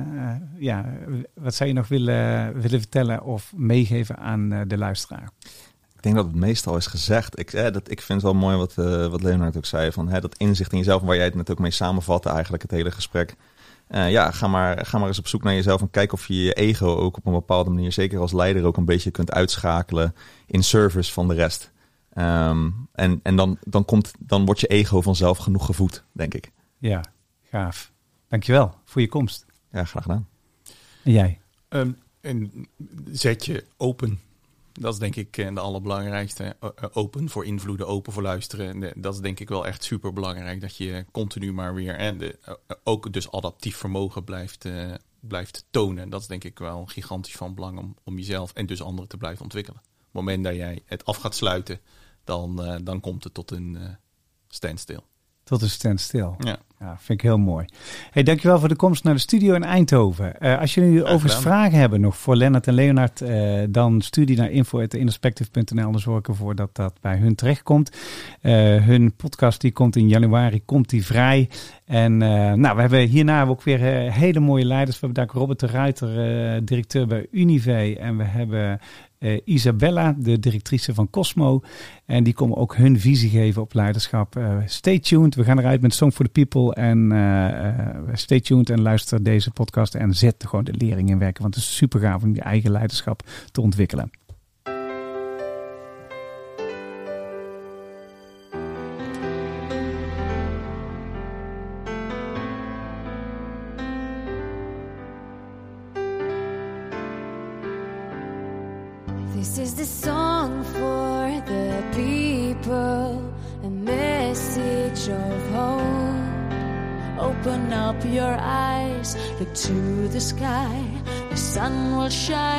ja, wat zou je nog willen, willen vertellen of meegeven aan de luisteraar? denk dat het meestal is gezegd. Ik, eh, dat, ik vind het wel mooi wat, eh, wat Leonard ook zei. Van, hè, dat inzicht in jezelf, waar jij het net ook mee samenvatte, eigenlijk het hele gesprek. Eh, ja, ga maar, ga maar eens op zoek naar jezelf en kijk of je je ego ook op een bepaalde manier, zeker als leider, ook een beetje kunt uitschakelen in service van de rest. Ehm, en en dan, dan, komt, dan wordt je ego vanzelf genoeg gevoed, denk ik. Ja, gaaf. Dankjewel voor je komst. Ja, graag gedaan. En jij? Ehm, en zet je open. Dat is denk ik eh, de allerbelangrijkste. Eh, eh, Open voor invloeden, open voor luisteren. En, Dat is denk ik wel echt super belangrijk. Dat je continu maar weer en de, ook dus adaptief vermogen blijft, blijft tonen. Dat is denk ik wel gigantisch van belang om, om jezelf en dus anderen te blijven ontwikkelen. Op het moment dat jij het af gaat sluiten, dan, dan komt het tot een standstill. Tot een standstil. Ja. Ja, vind ik heel mooi. Hey, dankjewel voor de komst naar de studio in Eindhoven. Eh, als jullie overigens gedaan. vragen hebben nog voor Lennart en Leonard, eh, dan stuur die naar info.introspective.nl. Dan zorg ik ervoor dat dat bij hun terechtkomt. Eh, hun podcast die komt in januari, komt die vrij. En nou, we hebben hierna ook weer hele mooie leiders. We hebben daar Robert de Ruiter, directeur bij Unive. En we hebben eh, Isabella, de directrice van Cosmo. En die komen ook hun visie geven op leiderschap. Eh, stay tuned. We gaan eruit met Song for the People. En eh, stay tuned en luister deze podcast. En zet gewoon de lering in werken. Want het is super gaaf om je eigen leiderschap te ontwikkelen. Shine